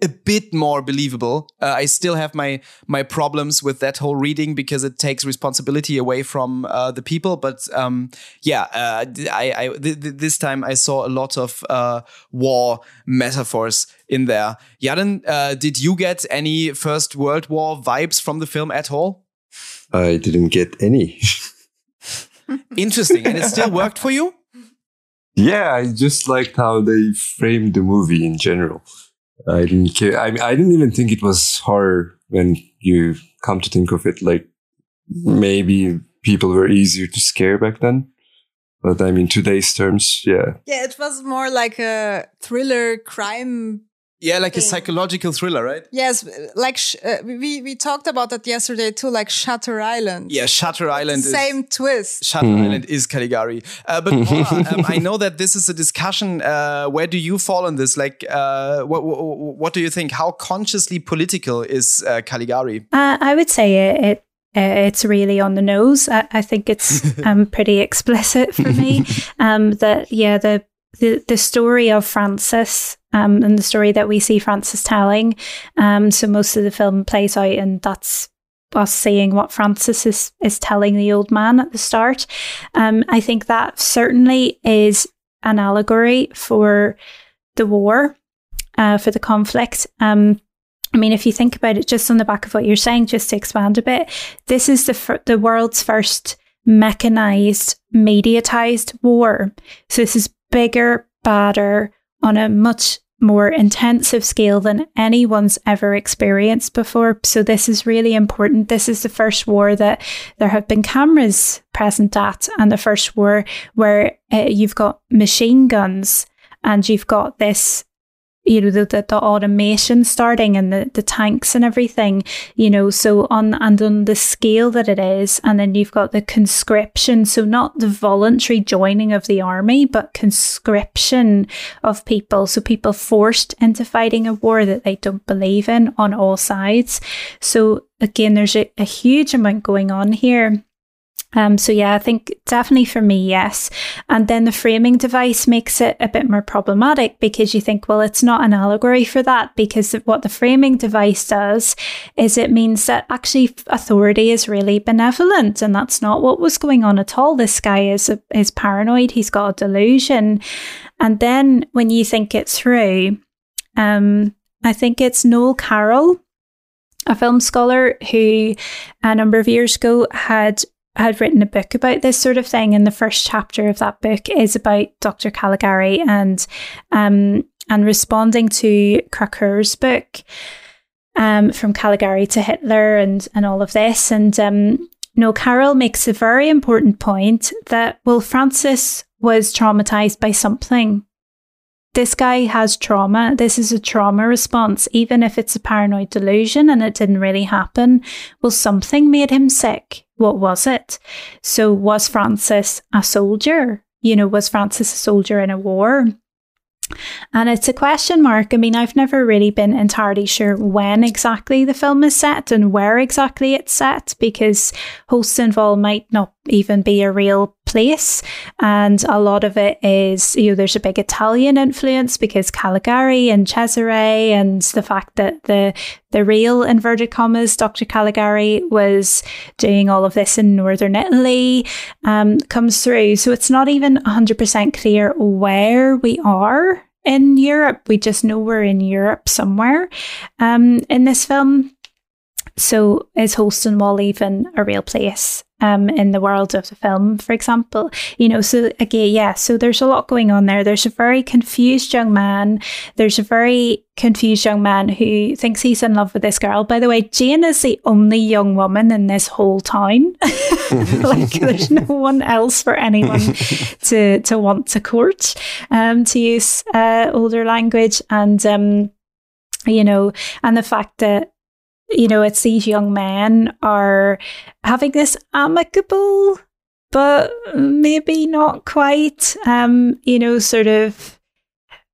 a bit more believable. Uh, i still have my my problems with that whole reading because it takes responsibility away from uh, the people. But um, yeah uh, i, I th th this time i saw a lot of uh, war metaphors in there. Jaren, uh, did you get any first world war vibes from the film at all? I didn't get any. [LAUGHS] Interesting. And it still worked for you yeah, I just liked how they framed the movie in general. I didn't care. I, I didn't even think it was horror when you come to think of it. Like maybe people were easier to scare back then. But I mean, today's terms, yeah. Yeah, it was more like a thriller crime Yeah, like a psychological thriller, right? Yes, like sh- uh, we we talked about that yesterday too, like Shutter Island. Yeah, Shutter Island is Same twist. Shutter Island is Caligari. Uh, but [LAUGHS] Paula, um, I know that this is a discussion. Uh, where do you fall on this? Like, uh, what, what what do you think? How consciously political is uh, Caligari? Uh, I would say it. it uh, it's really on the nose. I, I think it's [LAUGHS] um, pretty explicit for me. [LAUGHS] Um, that yeah, the, the the story of Francis um, and the story that we see Francis telling. Um, so most of the film plays out, and that's us seeing what Francis is is telling the old man at the start. Um, I think that certainly is an allegory for the war, uh, for the conflict. Um, I mean, if you think about it, just on the back of what you're saying, just to expand a bit, this is the fir- the world's first mechanized, mediatized war. So this is bigger, badder, on a much more intensive scale than anyone's ever experienced before. So this is really important. This is the first war that there have been cameras present at, and the first war where uh, you've got machine guns and you've got this you know the, the, the automation starting and the, the tanks and everything you know so on and on the scale that it is and then you've got the conscription so not the voluntary joining of the army but conscription of people. So people forced into fighting a war that they don't believe in on all sides. So again there's a, a huge amount going on here um, so yeah, I think definitely for me, yes. And then the framing device makes it a bit more problematic because you think, well, it's not an allegory for that because what the framing device does is it means that actually authority is really benevolent, and that's not what was going on at all. This guy is a, is paranoid. He's got a delusion, and then when you think it through, um, I think it's Noel Carroll a film scholar who a number of years ago had had written a book about this sort of thing, and the first chapter of that book is about Dr. Caligari and um, and responding to Kracauer's book um, from Caligari to Hitler and and all of this. And um, Noel Carroll makes a very important point that well, Francis was traumatized by something. This guy has trauma. This is a trauma response, even if it's a paranoid delusion and it didn't really happen. Well, something made him sick. What was it? So, was Francis a soldier? You know, was Francis a soldier in a war? And it's a question mark. I mean, I've never really been entirely sure when exactly the film is set and where exactly it's set because Holstenwall might not even be a real place. And a lot of it is, you know, there's a big Italian influence because Caligari and Cesare and the fact that the the real inverted commas Dr. Caligari was doing all of this in northern Italy um, comes through. So it's not even 100% clear where we are in Europe. We just know we're in Europe somewhere um, in this film. So is Holstenwall even a real place um, in the world of the film, for example? You know, so again, yeah, so there's a lot going on there. There's a very confused young man. There's a very confused young man who thinks he's in love with this girl. By the way, Jane is the only young woman in this whole town. [LAUGHS] [LAUGHS] like there's no one else for anyone [LAUGHS] to to want to court, um, to use uh, older language. And um, you know, and the fact that you know, it's these young men are having this amicable, but maybe not quite, um, you know, sort of,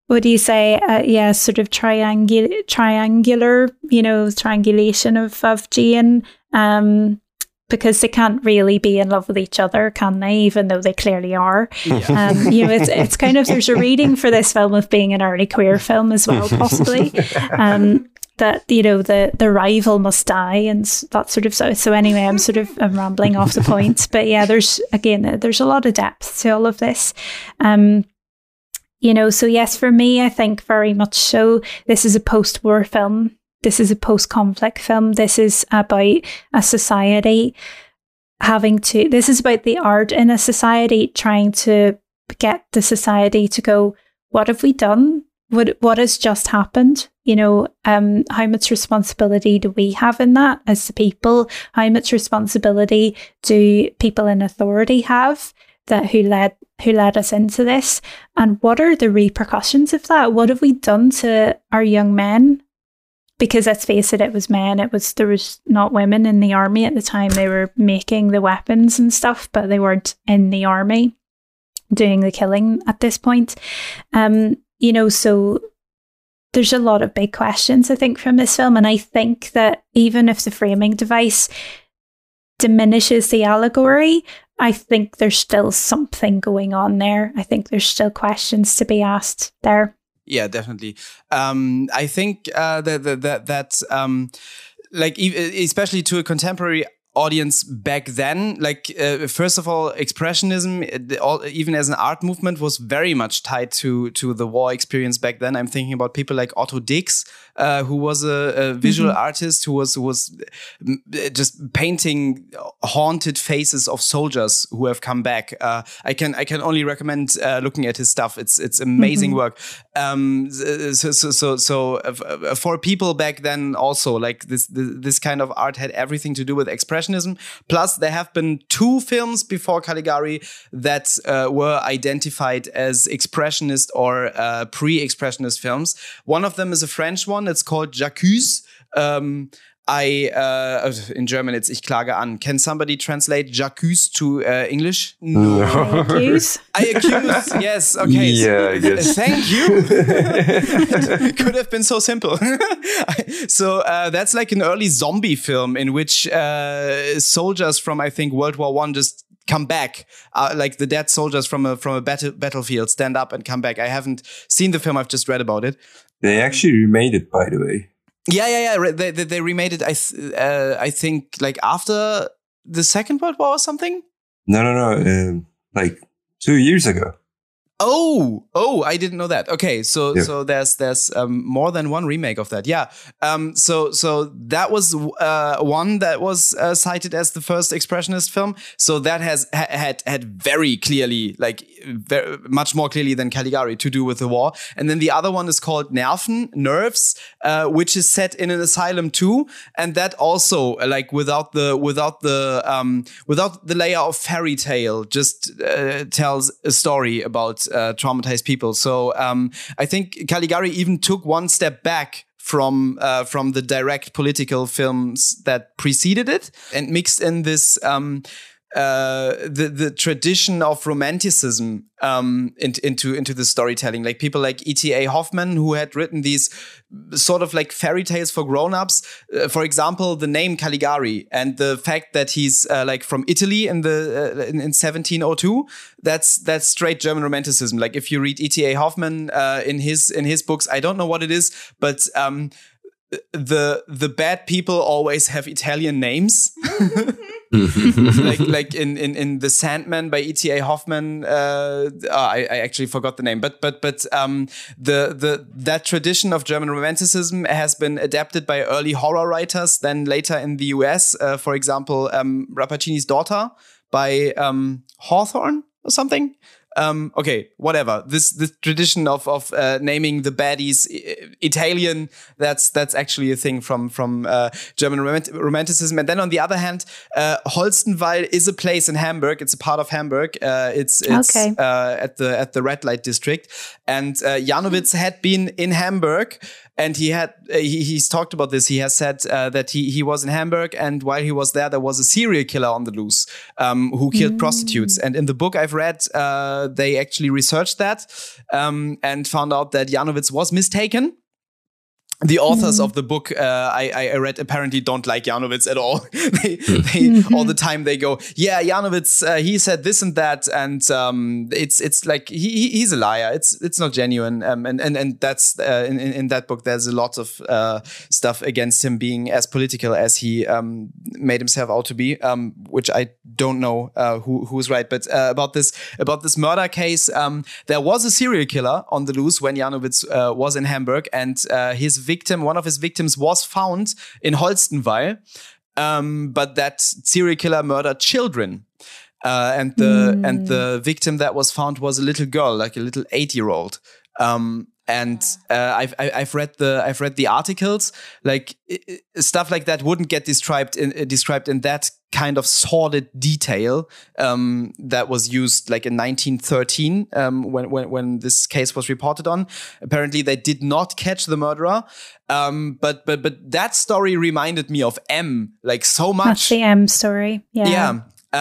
what do you say? Uh, yeah, sort of triangular, triangular, you know, triangulation of, of Jane, um, because they can't really be in love with each other, can they? Even though they clearly are. Yeah. Um, you know, it's it's kind of there's a reading for this film of being an early queer film as well, possibly. [LAUGHS] Um, that you know the the rival must die and that sort of so so anyway i'm sort of I'm rambling off the point. But yeah there's again there's a lot of depth to all of this. Um you know so yes for me i think very much so this is a post-war film. This is a post-conflict film. This is about a society having to this is about the art in a society trying to get the society to go what have we done what what has just happened? You know um how much responsibility do we have in that as the people? How much responsibility do people in authority have that who led who led us into this? And what are the repercussions of that? What have we done to our young men? Because let's face it it was men it was there was not women in the army at the time. They were making the weapons and stuff but they weren't in the army doing the killing at this point. Um you know, so there's a lot of big questions, I think, from this film. And I think that even if the framing device diminishes the allegory, I think there's still something going on there. I think there's still questions to be asked there. Yeah, definitely. Um, I think uh, that that that um, like especially to a contemporary audience back then like uh, first of all expressionism all, even as an art movement was very much tied to to the war experience back then. I'm thinking about people like otto dix uh, who was a, a visual mm -hmm. artist who was who was just painting haunted faces of soldiers who have come back uh, i can i can only recommend uh, looking at his stuff it's it's amazing mm -hmm. work um, so so so, so uh, for people back then also like this, this this kind of art had everything to do with Expressionism. Plus, there have been two films before Caligari that uh, were identified as Expressionist or uh, pre Expressionist films. One of them is a French one, it's called J'accuse. Um, I uh, in German it's ich klage an. Can somebody translate j'accuse to uh, English? No. I accuse. I accuse. Yes. Okay. [LAUGHS] Yeah. I guess. [LAUGHS] Thank you. [LAUGHS] Could have been so simple. so uh, that's like an early zombie film in which uh, soldiers from I think World War One just come back, uh, like the dead soldiers from a from a battle, battlefield stand up and come back. I haven't seen the film. I've just read about it. They actually remade it, by the way. Yeah, yeah, yeah. They they, they remade it. I th- uh, I think like after the Second World War or something. No, no, no. Um, like two years ago. Oh, oh, I didn't know that. Okay, so yeah. so there's there's um, more than one remake of that. Yeah. Um, so so that was uh, one that was uh, cited as the first expressionist film. So that has ha had had very clearly, like very, much more clearly than Caligari, to do with the war. And then the other one is called Nerven, Nerves, uh, which is set in an asylum too, and that also like without the without the um, without the layer of fairy tale, just uh, tells a story about uh, traumatized people. So um, I think Caligari even took one step back from uh, from the direct political films that preceded it and mixed in this um, uh, the the tradition of romanticism um, in, into into the storytelling. Like people like E.T.A. Hoffmann, who had written these sort of like fairy tales for grown-ups. Uh, for example, the name Caligari and the fact that he's uh, like from Italy in the uh, in, in, 1702. That's that's straight German romanticism. Like if you read E.T.A. Hoffmann uh, in his in his books, I don't know what it is, but um, the the bad people always have Italian names. [LAUGHS] like like in, in in the Sandman by E.T.A. Hoffmann. Uh, oh, I, I actually forgot the name, but but but um, the the that tradition of German Romanticism has been adapted by early horror writers. Then later in the U.S., uh, for example, um, Rappaccini's Daughter by um, Hawthorne or something um, okay, whatever. This this tradition of of uh, naming the baddies Italian that's that's actually a thing from from uh, German romant romanticism. And then on the other hand, uh, Holstenwall is a place in Hamburg. It's a part of Hamburg. Uh, it's it's okay. Uh, at the at the red light district. And uh, Janowitz had been in Hamburg and he had uh, he, he's talked about this. He has said uh, that he he was in Hamburg, and while he was there, there was a serial killer on the loose um, who killed mm. prostitutes. And in the book I've read, uh, they actually researched that um, and found out that Janowitz was mistaken the authors mm. of the book uh, I, I, read apparently don't like Janowitz at all. [LAUGHS] they, they mm-hmm. all the time they go, yeah, Janowitz, uh, he said this and that, and um, it's it's like he, he's a liar. It's it's not genuine. Um, and and and that's uh, in, in that book. There's a lot of uh, stuff against him being as political as he um, made himself out to be, um, which I don't know uh, who who's right. But uh, about this about this murder case, um, there was a serial killer on the loose when Janowitz was in Hamburg, and his victim, one of his victims was found in Holstenwall, um, but that serial killer murdered children. Uh, and the mm. and the victim that was found was a little girl, like a little eight year old. Um, and uh, I've I- I've read the I've read the articles. Like stuff like that wouldn't get described in uh, described in that kind of sordid detail um, that was used like in 1913 um, when, when when this case was reported on. Apparently, they did not catch the murderer. Um, but but but that story reminded me of M like so much. That's the M story. Yeah. Yeah.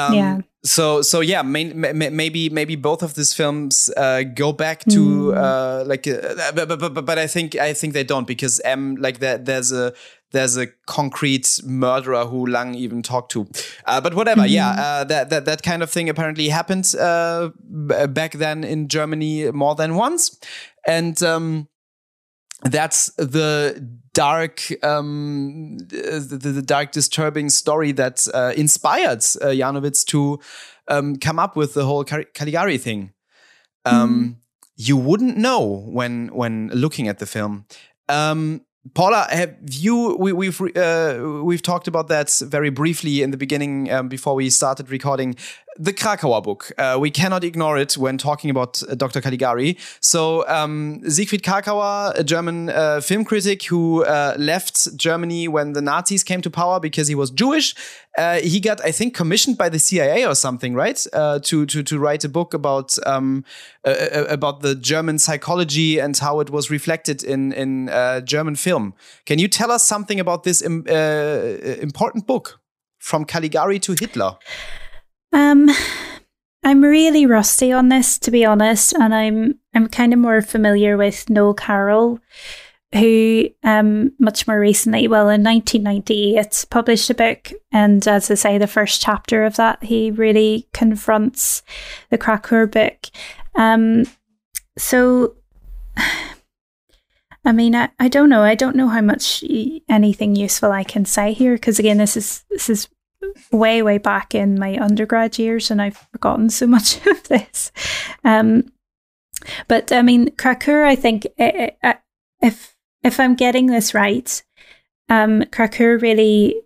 Um, Yeah. So so yeah, main, ma- ma- maybe maybe both of these films uh, go back to uh, like, uh, but, but but but I think I think they don't because M like there there's a there's a concrete murderer who Lang even talked to. Uh, but whatever, yeah, uh, that that that kind of thing apparently happened uh, back then in Germany more than once, and. Um, that's the dark um the, the dark disturbing story that uh, inspired uh, Janowitz to um, come up with the whole Car- Caligari thing um you wouldn't know when when looking at the film um Paula, have you? We, we've uh, we've talked about that very briefly in the beginning um, before we started recording. The Kracauer book. Uh, we cannot ignore it when talking about uh, Dr. Caligari. So um, Siegfried Kracauer, a German uh, film critic who uh, left Germany when the Nazis came to power because he was Jewish. Uh, he got, I think, commissioned by the CIA or something, right? Uh, to to to write a book about um, about the German psychology and how it was reflected in in German film. Can you tell us something about this im- uh, important book from Caligari to Hitler? Um, I'm really rusty on this, to be honest, and I'm I'm kind of more familiar with Noel Carroll, who um much more recently, well, in 1998, published a book, and as I say, the first chapter of that, he really confronts the Kracauer book. Um, so. [SIGHS] I mean, I, I don't know. I don't know how much anything useful I can say here because again, this is this is way way back in my undergrad years and I've forgotten so [LAUGHS] much of this. Um, but I mean, Kracauer, I think eh, eh, if if I'm getting this right, um, Kracauer really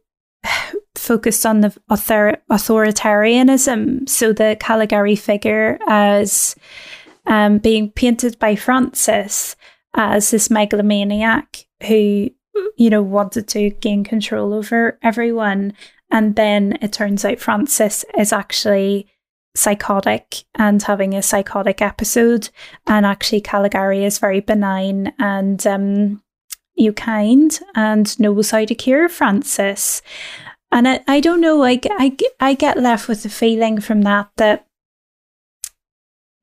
[SIGHS] focused on the author- authoritarianism. So the Caligari figure as um, being painted by Francis as this megalomaniac who, you know, wanted to gain control over everyone. And then it turns out Francis is actually psychotic and having a psychotic episode. And actually, Caligari is very benign and um, you kind and knows how to cure Francis. And I, I don't know, I, I, I get left with the feeling from that that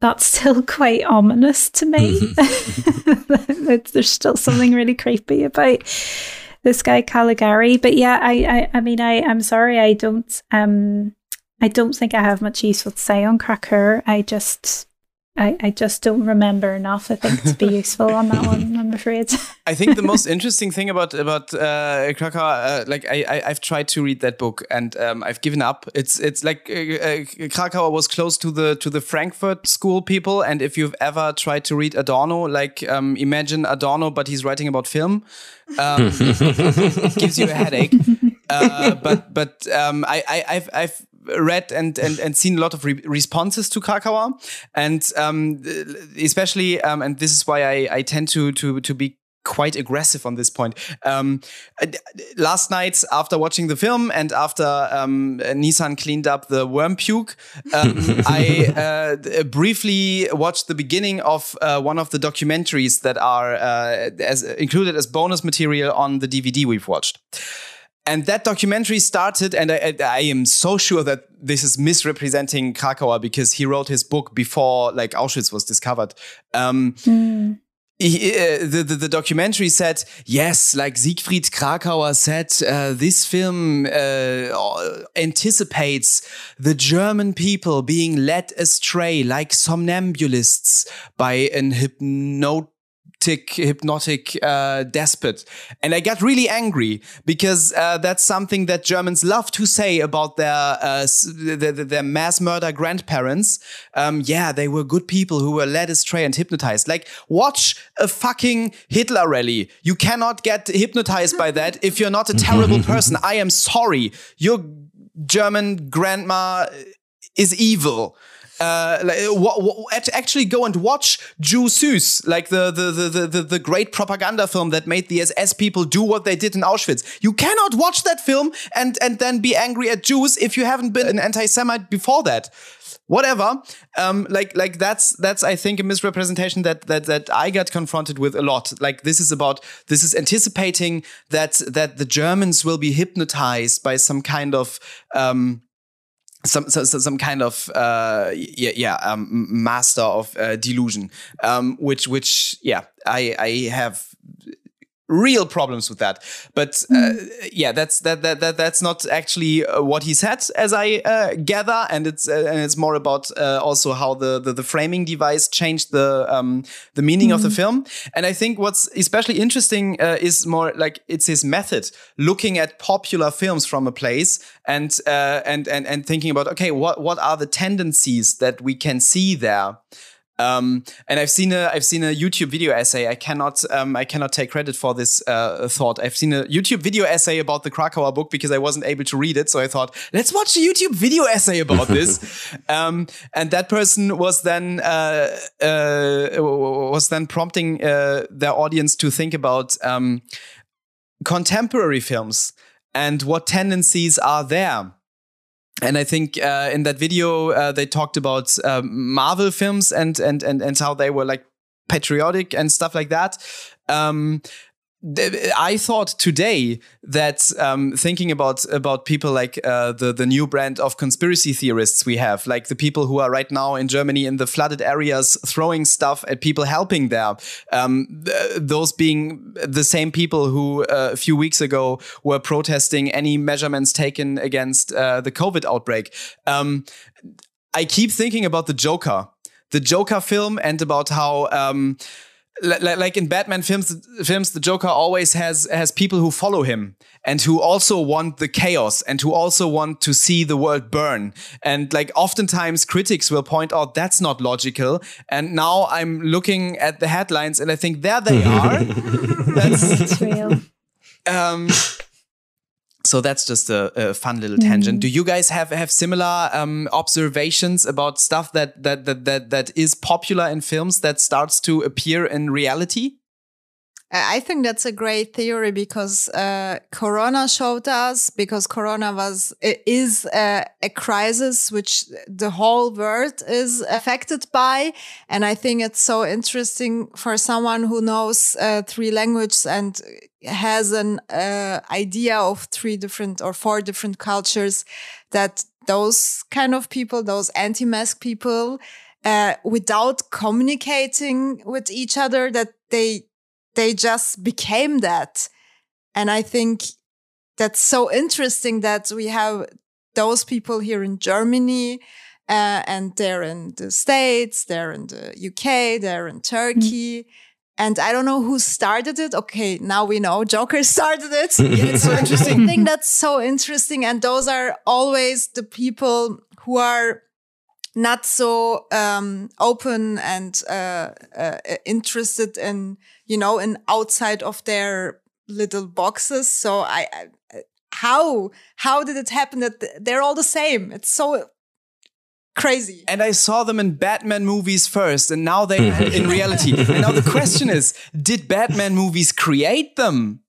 that's [LAUGHS] still quite ominous to me. [LAUGHS] There's still something really creepy about this guy Caligari. But yeah, I, I, I mean, I, I'm sorry, I don't, um, I don't think I have much useful to say on Kracauer. I just, I, I just don't remember enough. I think to be [LAUGHS] useful on that one. I'm afraid. I think the most [LAUGHS] interesting thing about about uh, Kracauer, uh, like I, I I've tried to read that book and um, I've given up. It's it's like uh, uh, Kracauer was close to the to the Frankfurt School people, and if you've ever tried to read Adorno, like um, imagine Adorno, but he's writing about film, um, [LAUGHS] gives you a headache. Uh, but but um, I, I I've I've read and, and, and seen a lot of re responses to Kracauer, and um, especially, um, and this is why I, I tend to to to be quite aggressive on this point. Um, last night, after watching the film and after um, Nissan cleaned up the worm puke, um, [LAUGHS] I uh, briefly watched the beginning of uh, one of the documentaries that are uh, as included as bonus material on the DVD we've watched. And that documentary started, and I, I, am so sure that this is misrepresenting Kracauer because he wrote his book before like Auschwitz was discovered. Um, mm. he, uh, the, the, the documentary said yes, like Siegfried Kracauer said, uh, this film uh, anticipates the German people being led astray like somnambulists by an hypnotic hypnotic uh, despot. And i got really angry because uh, that's something that germans love to say about their uh, their, their, mass murder grandparents. Um, yeah they were good people who were led astray and hypnotized. Like watch a fucking hitler rally. You cannot get hypnotized by that if you're not a terrible [LAUGHS] person. I am sorry. Your german grandma is evil uh, like, w- actually go and watch Jew Süß, like the, the, the, the, the great propaganda film that made the SS people do what they did in Auschwitz. You cannot watch that film and, and then be angry at Jews if you haven't been an anti-Semite before that. Whatever. Um like like that's that's i think a misrepresentation that that that i got confronted with a lot. Like this is about this is anticipating that that the germans will be hypnotized by some kind of um some, some some kind of uh yeah yeah um, master of uh, delusion. Um which which yeah i i have real problems with that. But uh, yeah, that's that, that that that's not actually uh, what he said, as I uh, gather, and it's uh, and it's more about uh, also how the, the, the framing device changed the um, the meaning mm. of the film. And I think what's especially interesting uh, is more like it's his method, looking at popular films from a place and and and and thinking about okay, what what are the tendencies that we can see there. Um, and I've seen a I've seen a YouTube video essay. I cannot um, I cannot take credit for this uh, thought. I've seen a YouTube video essay about the Kracauer book because I wasn't able to read it. So I thought let's watch a YouTube video essay about [LAUGHS] this. um, and that person was then uh, uh, was then prompting uh, their audience to think about um, contemporary films and what tendencies are there and I think uh, in that video uh, they talked about um, Marvel films and and and and how they were like patriotic and stuff like that. Um, I thought today that um, thinking about about people like uh, the the new brand of conspiracy theorists we have, like the people who are right now in Germany in the flooded areas throwing stuff at people helping there, um, th those being the same people who uh, a few weeks ago were protesting any measurements taken against uh, the COVID outbreak. Um, I keep thinking about the Joker, the Joker film, and about how um, like in Batman films, films the Joker always has has people who follow him and who also want the chaos and who also want to see the world burn. And like oftentimes critics will point out that's not logical. And now I'm looking at the headlines and I think there they are. [LAUGHS] that's real. [LAUGHS] Um, so that's just a, a fun little tangent. Mm. Do you guys have have similar um, observations about stuff that, that that that that is popular in films that starts to appear in reality? I think that's a great theory because uh, Corona showed us because Corona was is a, a, crisis which the whole world is affected by, and I think it's so interesting for someone who knows uh, three languages and has an uh, idea of three different or four different cultures that those kind of people, those anti-mask people, uh, without communicating with each other, that they they just became that. And I think that's so interesting that we have those people here in Germany, uh, and they're in the States, they're in the UK, they're in Turkey. Mm. And I don't know who started it. Okay, now we know Joker [LAUGHS] started it. [LAUGHS] it's so interesting. [LAUGHS] I think that's so interesting. And those are always the people who are not so um, open and uh, uh, interested in, you know, in outside of their little boxes. So I, I how how did it happen that they're all the same? It's so crazy. And I saw them in Batman movies first, and now they in [LAUGHS] reality. And now the question is, did Batman movies create them?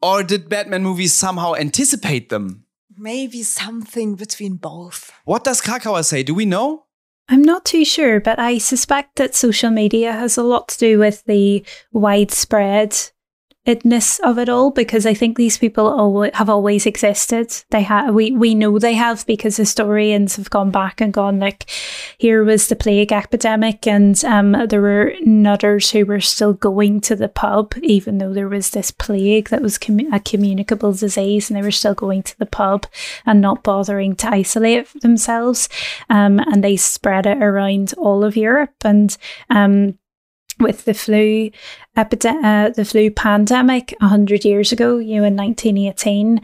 Or did Batman movies somehow anticipate them? Maybe something between both. What does Kracauer say? Do we know? I'm not too sure, but I suspect that social media has a lot to do with the widespread idness of it all because I think these people have always existed. They have we we know they have because historians have gone back and gone like, here was the plague epidemic, and um, there were nutters who were still going to the pub even though there was this plague that was com- a communicable disease, and they were still going to the pub and not bothering to isolate themselves, um, and they spread it around all of Europe and um with the flu epidemic, uh, the flu pandemic 100 years ago, you know, in 1918,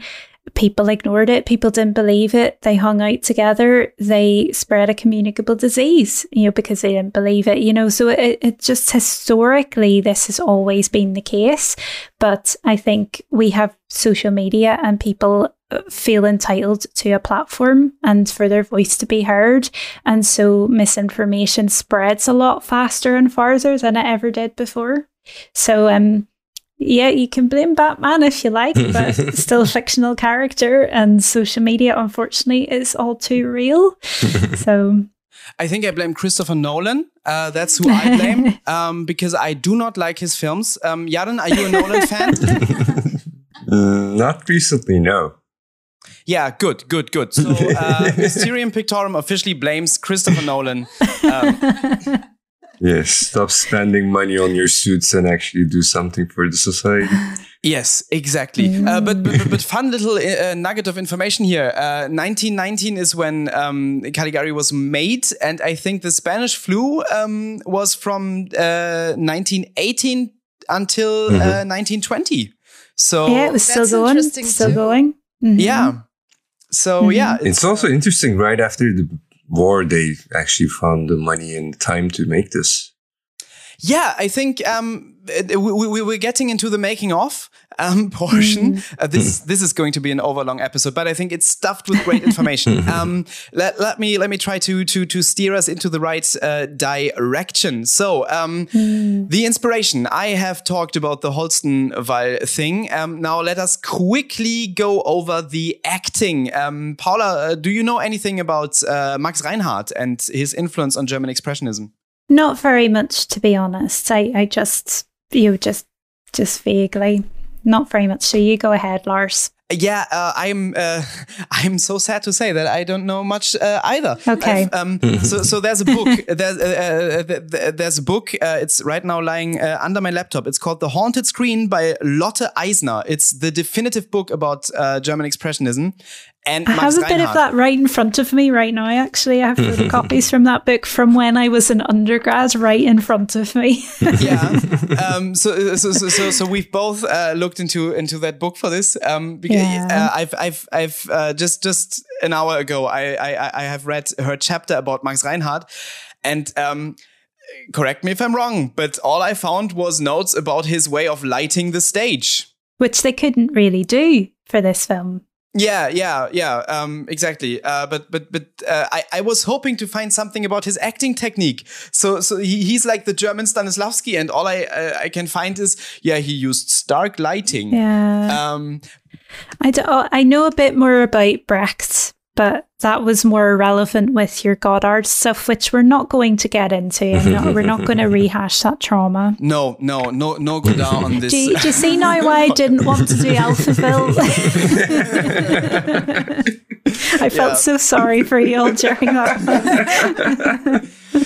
people ignored it. People didn't believe it. They hung out together. They spread a communicable disease, you know, because they didn't believe it, you know. So it, it just historically, this has always been the case. But I think we have social media and people feel entitled to a platform and for their voice to be heard. And so misinformation spreads a lot faster and farther than it ever did before. So, um, yeah, you can blame Batman if you like, [LAUGHS] but still a fictional character, and social media, unfortunately, is all too real. [LAUGHS] so I think I blame Christopher Nolan. Uh, that's who I blame [LAUGHS] um, because I do not like his films. Um, Jaren, are you a Nolan fan? Mm, not recently, no. Yeah, good, good, good. So, [LAUGHS] uh, Mysterium Pictorum officially blames Christopher Nolan. Um, [LAUGHS] Yes, stop spending money on your suits and actually do something for the society. Yes, exactly. Uh, but, but but fun little uh, nugget of information here. Uh, 1919 is when um, Caligari was made, and I think the Spanish flu um, was from 1918 until Mhm. 1920. So yeah, it was still going. Still too. going. Mhm. yeah. So Mhm. yeah, It's also interesting, right after the war, they actually found the money and time to make this. Yeah, I think um, uh, we, we, we're getting into the making of um, [LAUGHS] portion. Uh, this this is going to be an overlong episode, but I think it's stuffed with great information. [LAUGHS] um, let, let me let me try to to to steer us into the right uh, direction. So um, the inspiration. I have talked about the Holstenwall thing. Um, now let us quickly go over the acting. Um, Paula, uh, do you know anything about uh, Max Reinhardt and his influence on German expressionism? Not very much, to be honest. I, I just, you just, just vaguely. Not very much. So you go ahead, Lars. Yeah, uh, I'm. Uh, [LAUGHS] I'm so sad to say that I don't know much uh, either. Okay. I've, um, [LAUGHS] so, so there's a book. There's, uh, uh, th- th- there's a book. Uh, it's right now lying uh, under my laptop. It's called The Haunted Screen by Lotte Eisner. It's the definitive book about uh, German expressionism. And I have a bit of that right in front of me right now, actually. I have [LAUGHS] copies from that book from when I was an undergrad right in front of me. [LAUGHS] yeah. [LAUGHS] Um, so, so, so, so, so we've both uh, looked into into that book for this. Um, because Yeah. uh, I've I've I've uh, just just an hour ago I, I I have read her chapter about Max Reinhardt, and um, correct me if I'm wrong, but all I found was notes about his way of lighting the stage. which they couldn't really do for this film. Yeah, yeah, yeah, um, exactly. Uh, but but but uh, I I was hoping to find something about his acting technique. So so he, he's like the German Stanislavski, and all I uh, I can find is yeah he used stark lighting. Yeah. Um, I, do, oh, I know a bit more about Brecht, but that was more relevant with your Godard stuff, which we're not going to get into. [LAUGHS] Not, we're not going [LAUGHS] to rehash that trauma. no, no, no, no Godin on this. Do you, do you see now why I didn't want to do Alphaville? [LAUGHS] I felt Yeah. so sorry for you all during that.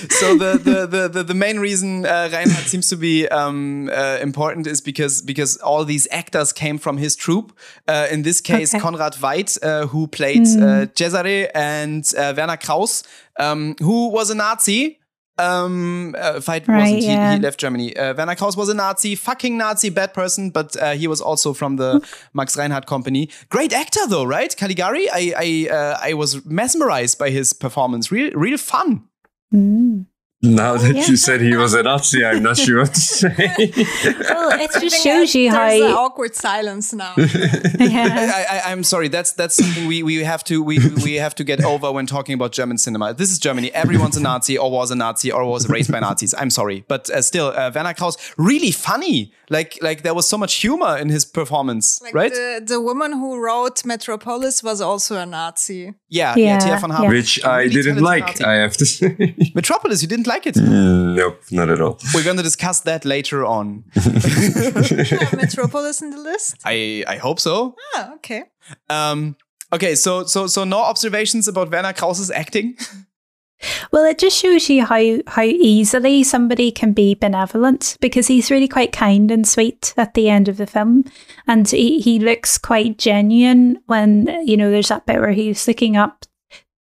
so the, the the the the main reason uh, Reinhardt seems to be um, uh, important is because because all these actors came from his troupe. Uh, in this case, Okay. Konrad Veidt, uh, who played uh, Cesare, and uh, Werner Krauss, um, who was a Nazi. Um, uh, Veidt Right, wasn't. He, yeah. he left Germany. Uh, Werner Krauss was a Nazi, fucking Nazi, bad person, but uh, he was also from the Max Reinhardt company. Great actor though, right? Caligari. I I uh, I was mesmerized by his performance. Real real fun. Mm. Now that Yeah. you said he was a Nazi, I'm not sure what to say. [LAUGHS] Well, it just shows you how. an awkward silence now. [LAUGHS] Yeah. I, I, I'm sorry. That's that's something we, we have to we, we have to get over when talking about German cinema. This is Germany. Everyone's a Nazi or was a Nazi or was raised by Nazis. I'm sorry, but uh, still, uh, Werner Krauss really funny. Like like there was so much humor in his performance, Like right? the, the woman who wrote Metropolis was also a Nazi. yeah, yeah, Yeah, von yeah. Which I Really didn't like, Nazi. I have to say. Metropolis, you didn't like it. nope, not at all. We're going to discuss that later on. [LAUGHS] Metropolis in the list? I I hope so. Ah, okay. Um, okay, so so so no observations about Werner Krauss's acting. Well, it just shows you how how easily somebody can be benevolent because he's really quite kind and sweet at the end of the film, and he, he looks quite genuine when you know there's that bit where he's looking up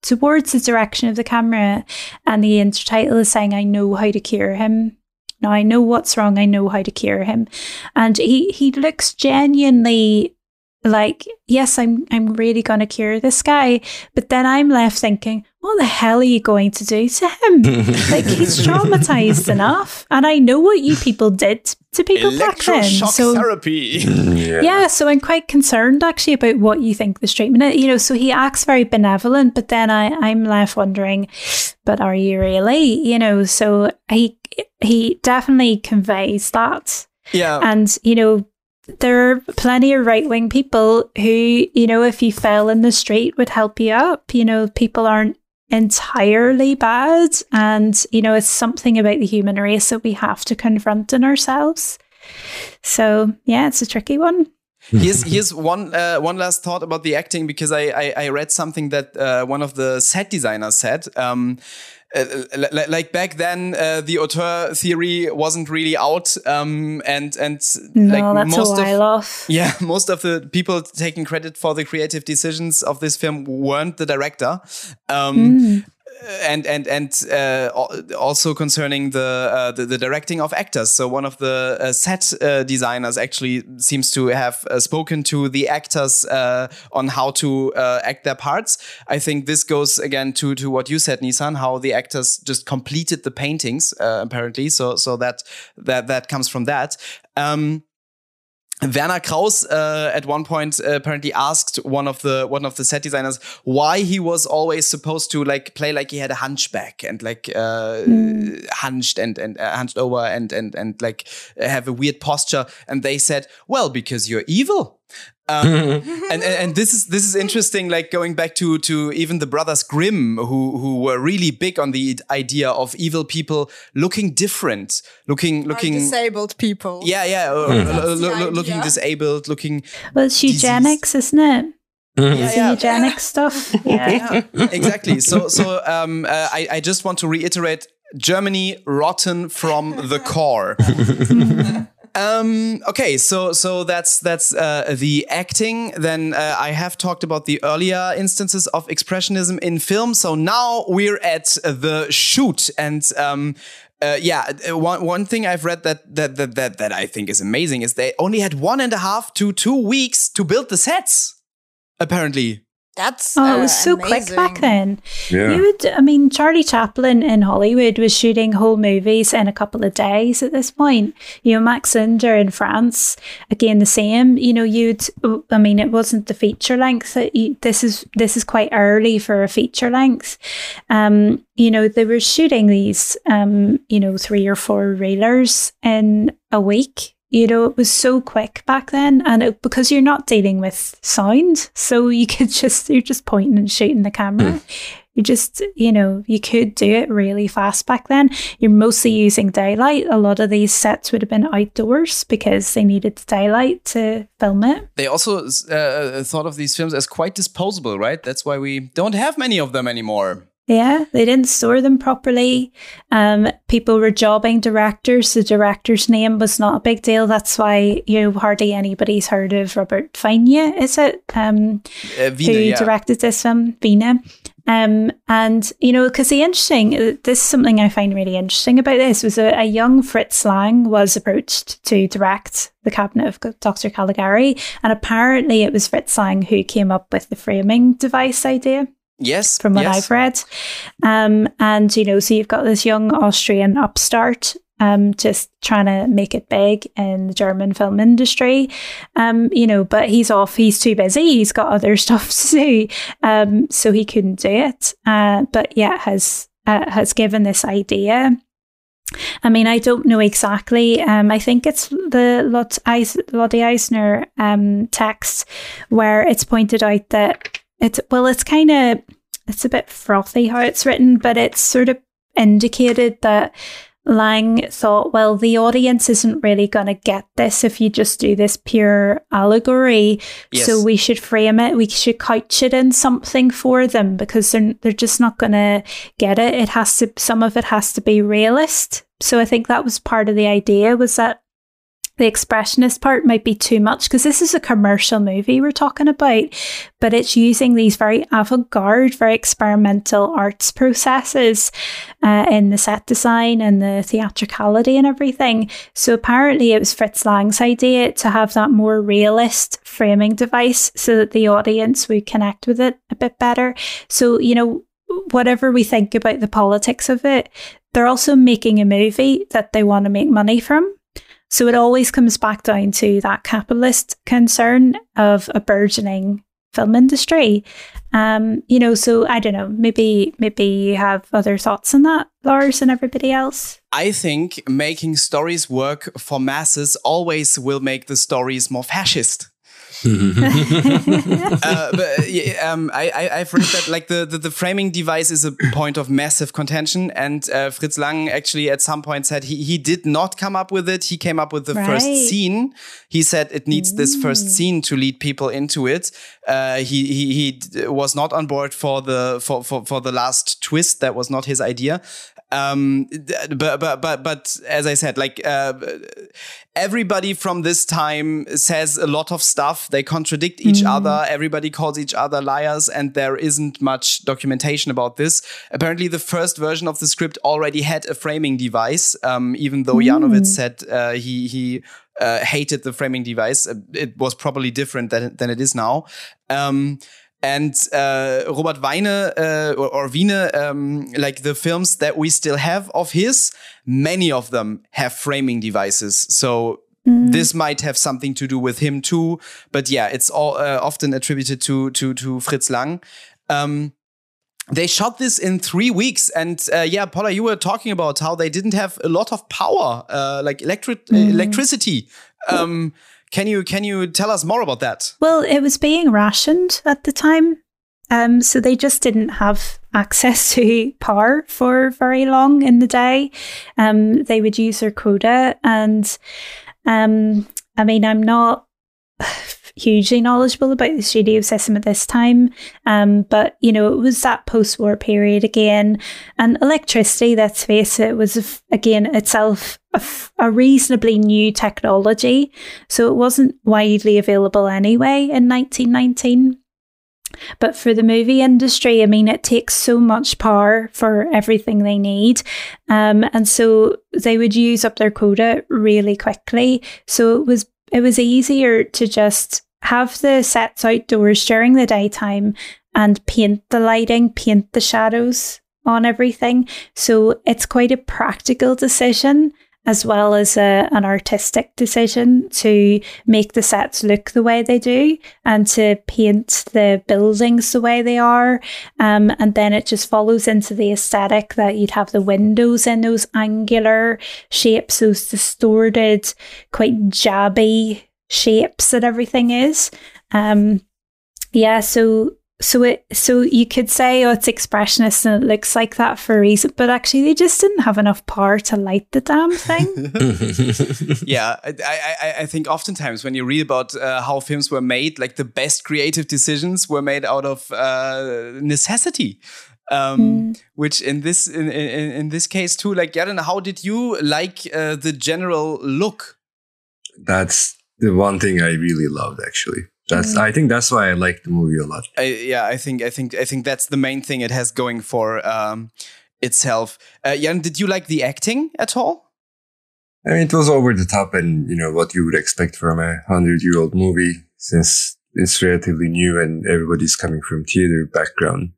towards the direction of the camera, and the intertitle is saying, "I know how to cure him." Now I know what's wrong. I know how to cure him, and he he looks genuinely like, yes, I'm I'm really going to cure this guy, but then I'm left thinking, what the hell are you going to do to him? [LAUGHS] like he's traumatized enough, and I know what you people did to people back then. So therapy. yeah. [LAUGHS] yeah, so I'm quite concerned actually about what you think this treatment is. You know, so he acts very benevolent, but then I, I'm left wondering, but are you really? You know, so he he definitely conveys that. yeah. And, you know, there are plenty of right wing people who, you know, if you fell in the street would help you up. You know, people aren't entirely bad. And, you know, it's something about the human race that we have to confront in ourselves. So, yeah, it's a tricky one. Here's here's one uh, one last thought about the acting because I I, I read something that uh, one of the set designers said. Um, uh, li- like back then, uh, the auteur theory wasn't really out, um, and and No, like most of off. yeah, [LAUGHS] most of the people taking credit for the creative decisions of this film weren't the director. Um, and and and uh, also concerning the, uh, the the directing of actors. So one of the uh, set uh, designers actually seems to have uh, spoken to the actors uh, on how to act their parts. I think this goes again to to what you said, Nissan, how the actors just completed the paintings apparently. So so that that that comes from that. Um, Werner Krauss uh, at one point uh, apparently asked one of the one of the set designers why he was always supposed to like play like he had a hunchback and like uh, hunched and and uh, hunched over and and and like have a weird posture. And they said well because you're evil um, [LAUGHS] and, and and this is this is interesting. Like going back to to even the brothers Grimm, who who were really big on the idea of evil people looking different, looking Or looking. disabled people. Yeah, yeah, uh, That's lo- the lo- lo- looking disabled, looking Well, it's Disease. eugenics, isn't it? yeah, yeah. eugenics stuff. [LAUGHS] Yeah. yeah, [LAUGHS] exactly. So, so um, uh, I, I just want to reiterate: Germany rotten from the core. Um, okay, so so that's that's uh, the acting. Then uh, I have talked about the earlier instances of expressionism in film. So now we're at the shoot and. Um, uh, yeah, one one thing I've read that, that that that that I think is amazing is they only had one and a half to two weeks to build the sets. Apparently, That's Oh, it uh, was so quick back then. Yeah. You would, I mean, Charlie Chaplin in Hollywood was shooting whole movies in a couple of days at this point. You know, Max Linder in France, again, the same. You know, you'd, I mean, it wasn't the feature length. That you, this is this is quite early for a feature length. Um, you know, they were shooting these, um, you know, three or four reelers in a week. You know, it was so quick back then, and it, because you're not dealing with sound, so you [LAUGHS] could just you're just pointing and shooting the camera. You just, you know, you could do it really fast back then. You're mostly using daylight. A lot of these sets would have been outdoors because they needed daylight to film it. they also uh, thought of these films as quite disposable, right? That's why we don't have many of them anymore. Yeah, they didn't store them properly. Um, people were jobbing directors. The director's name was not a big deal. That's why you know hardly anybody's heard of Robert Wiene, is it? Um, Uh, who yeah. directed this film, Wiene. Um, and you know, because the interesting, uh, this is something I find really interesting about this was a, a young Fritz Lang was approached to direct the cabinet of Dr. Caligari, and apparently it was Fritz Lang who came up with the framing device idea yes, from what yes. I've read. Um, and you know, so you've got this young Austrian upstart. Um, just trying to make it big in the German film industry, um, you know, but he's off. He's too busy. He's got other [LAUGHS] stuff to do, um, so he couldn't do it. Uh, but yeah, has uh, has given this idea. I mean, I don't know exactly. Um, I think it's the Lot Lotte Eisner um, text where it's pointed out that it's well, it's kind of it's a bit frothy how it's written, but it's sort of indicated that Lang thought, well, the audience isn't really going to get this if you just do this pure allegory. Yes. So we should frame it. We should couch it in something for them because they're they're just not going to get it. It has to. Some of it has to be realist. So I think that was part of the idea was that the expressionist part might be too much because this is a commercial movie we're talking about, but it's using these very avant garde, very experimental arts processes uh, in the set design and the theatricality and everything. So apparently it was Fritz Lang's idea to have that more realist framing device so that the audience would connect with it a bit better. So, you know, whatever we think about the politics of it, they're also making a movie that they want to make money from. So it always comes back down to that capitalist concern of a burgeoning film industry. Um, you know, so I don't know, maybe maybe you have other thoughts on that, Lars and everybody else. I think making stories work for masses always will make the stories more fascist. [LAUGHS] uh, but um, I, I, have read that like the, the, the, framing device is a point of massive contention, and uh, Fritz Lang actually at some point said he he did not come up with it. He came up with the right. first scene. He said it needs mm. this first scene to lead people into it. Uh, he, he he was not on board for the for, for for the last twist. That was not his idea. Um, but but but but as I said, like uh, everybody from this time says a lot of stuff. They contradict each mm. other. Everybody calls each other liars, and there isn't much documentation about this. Apparently, the first version of the script already had a framing device, um, even though mm. Said uh, he he uh, hated the framing device. It was probably different than than it is now. Um, and uh, Robert Weine uh, or, or Wiene, um, like the films that we still have of his, many of them have framing devices. So mm. this might have something to do with him too. But yeah, it's all uh, often attributed to to to Fritz Lang. Um, they shot this in three weeks, and uh, yeah, Paula, you were talking about how they didn't have a lot of power, uh, like electric mm. electricity. Um, can you can you tell us more about that? Well, it was being rationed at the time. Um, so they just didn't have access to [LAUGHS] power for very long in the day. Um, they would use their quota, and um, I mean, I'm not [SIGHS] hugely knowledgeable about the studio system at this time. Um, but, you know, it was that post war period again. And electricity, let's face it, was again itself a, a reasonably new technology. So it wasn't widely available anyway in 1919. But for the movie industry, I mean, it takes so much power for everything they need. Um, and so they would use up their quota really quickly. So it was it was easier to just have the sets outdoors during the daytime and paint the lighting, paint the shadows on everything. So it's quite a practical decision as well as a, an artistic decision to make the sets look the way they do and to paint the buildings the way they are. Um, and then it just follows into the aesthetic that you'd have the windows in those angular shapes, those distorted, quite jabby shapes that everything is. Um, yeah, so so it so you could say oh it's expressionist and it looks like that for a reason, but actually they just didn't have enough power to light the damn thing. [LAUGHS] [LAUGHS] yeah, I, I I think oftentimes when you read about uh, how films were made, like the best creative decisions were made out of uh, necessity. Um, mm. which in this in, in, in this case too, like Jaren, how did you like uh, the general look? That's the one thing I really loved actually. That's mm. I think that's why I like the movie a lot. I, yeah, I think I think I think that's the main thing it has going for um, itself. Uh, Jan, did you like the acting at all? I mean, it was over the top, and you know what you would expect from a hundred-year-old movie, since it's relatively new and everybody's coming from theater background.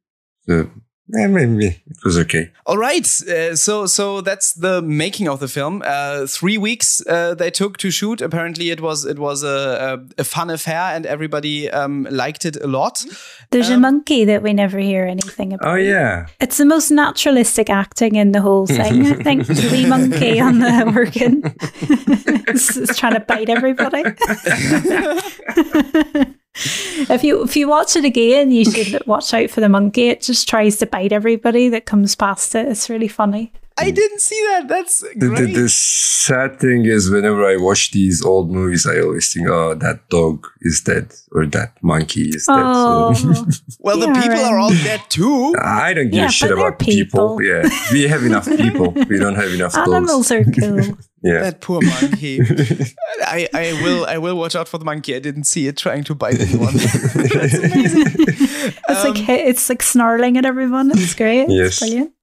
So yeah, maybe it was okay. All right, uh, so so that's the making of the film. Uh, three weeks uh, they took to shoot. Apparently, it was it was a, a, a fun affair, and everybody um, liked it a lot. There's um, a monkey that we never hear anything about. Oh yeah, it's the most naturalistic acting in the whole thing. I [LAUGHS] think the wee monkey on the [LAUGHS] organ [LAUGHS] is trying to bite everybody. If you if you watch it again, you should watch out for the monkey. It just tries to bite everybody that comes past it. It's really funny. I didn't see that. That's great. The, the, the, sad thing is, whenever I watch these old movies, I always think, "Oh, that dog is dead, or that monkey is oh, dead." So. Oh. [LAUGHS] well, the people right. are all dead too. I don't give yeah, a shit about people. people. Yeah, we have enough people. We don't have enough [LAUGHS] Animals dogs. are cool. [LAUGHS] Yeah. That poor monkey. [LAUGHS] I, I will I will watch out for the monkey. I didn't see it trying to bite anyone. [LAUGHS] That's [LAUGHS] amazing. It's like hi- it's like snarling at everyone. It's great. Yes. It's brilliant.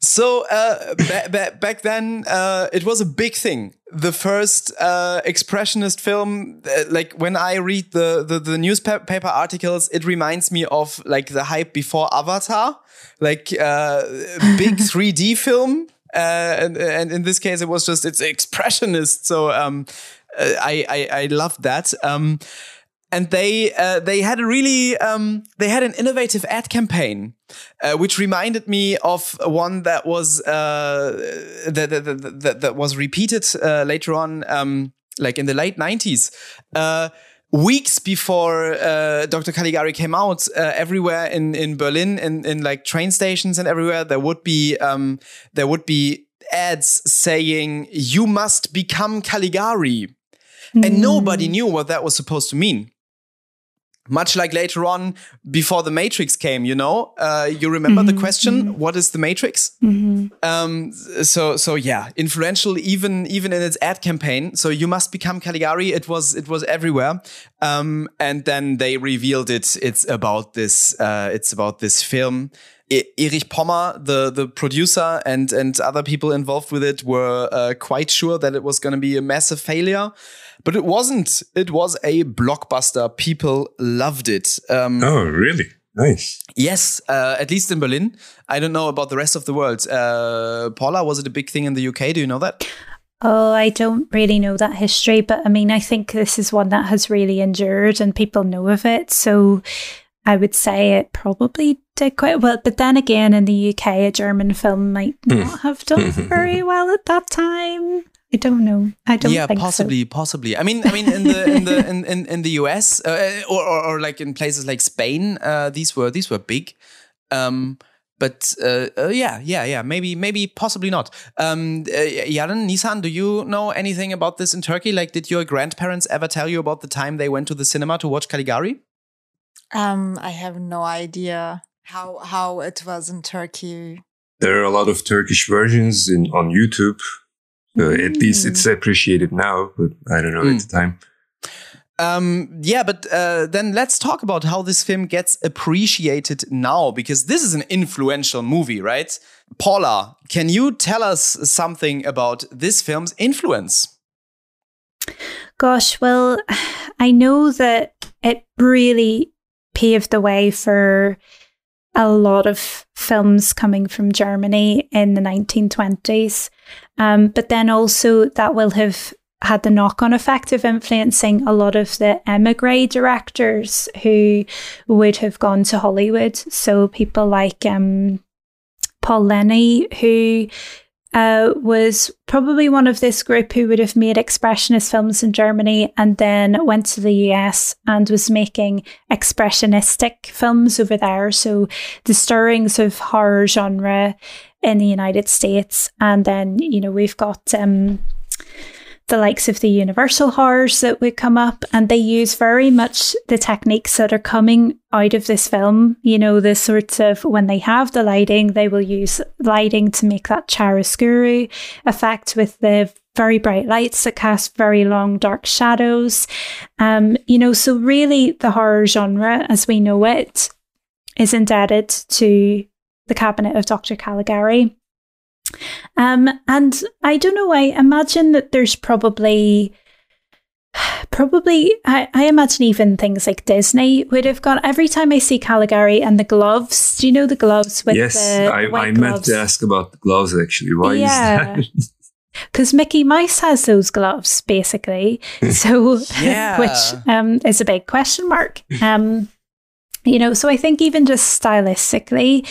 So uh, ba- ba- back then, uh, it was a big thing. The first uh, expressionist film, uh, like when I read the, the the newspaper articles, it reminds me of like the hype before Avatar, like uh, big 3D film. Uh, and, and in this case, it was just it's expressionist. So um, uh, I, I I loved that. Um, and they uh, they had a really um, they had an innovative ad campaign, uh, which reminded me of one that was uh, that, that, that, that, that was repeated uh, later on, um, like in the late nineties. Weeks before uh, Dr. Caligari came out, uh, everywhere in, in Berlin, in, in like train stations and everywhere, there would be um, there would be ads saying "You must become Caligari," and nobody knew what that was supposed to mean much like later on before the matrix came you know? Uh, you remember the question what is the matrix? Um, so so yeah influential even even in its ad campaign. So you must become caligari. It was it was everywhere. Um, and then they revealed it. It's about this uh, it's about this film. Erich Pommer, the the producer and and other people involved with it were uh, quite sure that it was going to be a massive failure, but it wasn't. It was a blockbuster. People loved it. Um, oh, really? Nice. Yes, uh, at least in Berlin. I don't know about the rest of the world. Uh, Paula, was it a big thing in the UK? Do you know that? Oh, I don't really know that history, but I mean, I think this is one that has really endured and people know of it. So I would say it probably did quite well. But then again, in the UK, a German film might not have done [LAUGHS] very well at that time. I don't know. I don't yeah, think so. possibly, possibly. I mean, I mean, in the in the in, in, in the US uh, or, or or like in places like Spain, uh, these were these were big. Um, but uh, uh, yeah, yeah, yeah. Maybe, maybe, possibly not. Um, uh, Yaren, Nissan, do you know anything about this in Turkey? Like, did your grandparents ever tell you about the time they went to the cinema to watch Caligari? Um, I have no idea how how it was in Turkey. There are a lot of Turkish versions in on YouTube. So At least it's appreciated now, but I don't know at the time. Um, yeah, but uh, then let's talk about how this film gets appreciated now, because this is an influential movie, right? Paula, can you tell us something about this film's influence? Gosh, well, I know that it really paved the way for a lot of films coming from Germany in the 1920s. Um, but then also that will have had the knock on effect of influencing a lot of the emigre directors who would have gone to Hollywood. So people like um, Paul Leni, who uh, was probably one of this group who would have made expressionist films in Germany and then went to the US and was making expressionistic films over there. So the stirrings of horror genre in the United States. And then, you know, we've got um, the likes of the universal horrors that would come up and they use very much the techniques that are coming out of this film you know the sorts of when they have the lighting they will use lighting to make that chiaroscuro effect with the very bright lights that cast very long dark shadows um you know so really the horror genre as we know it is indebted to the cabinet of dr caligari um, and I don't know, I imagine that there's probably [SIGHS] probably I, I imagine even things like Disney would have got every time I see Caligari and the gloves. Do you know the gloves with yes, the, I, the I meant gloves? to ask about the gloves actually. Why Yeah. is that? [LAUGHS] because Mickey Mouse has those gloves, basically. [LAUGHS] So, [LAUGHS] Yeah. which um, is a big question mark. Um, you know, so I think even just stylistically,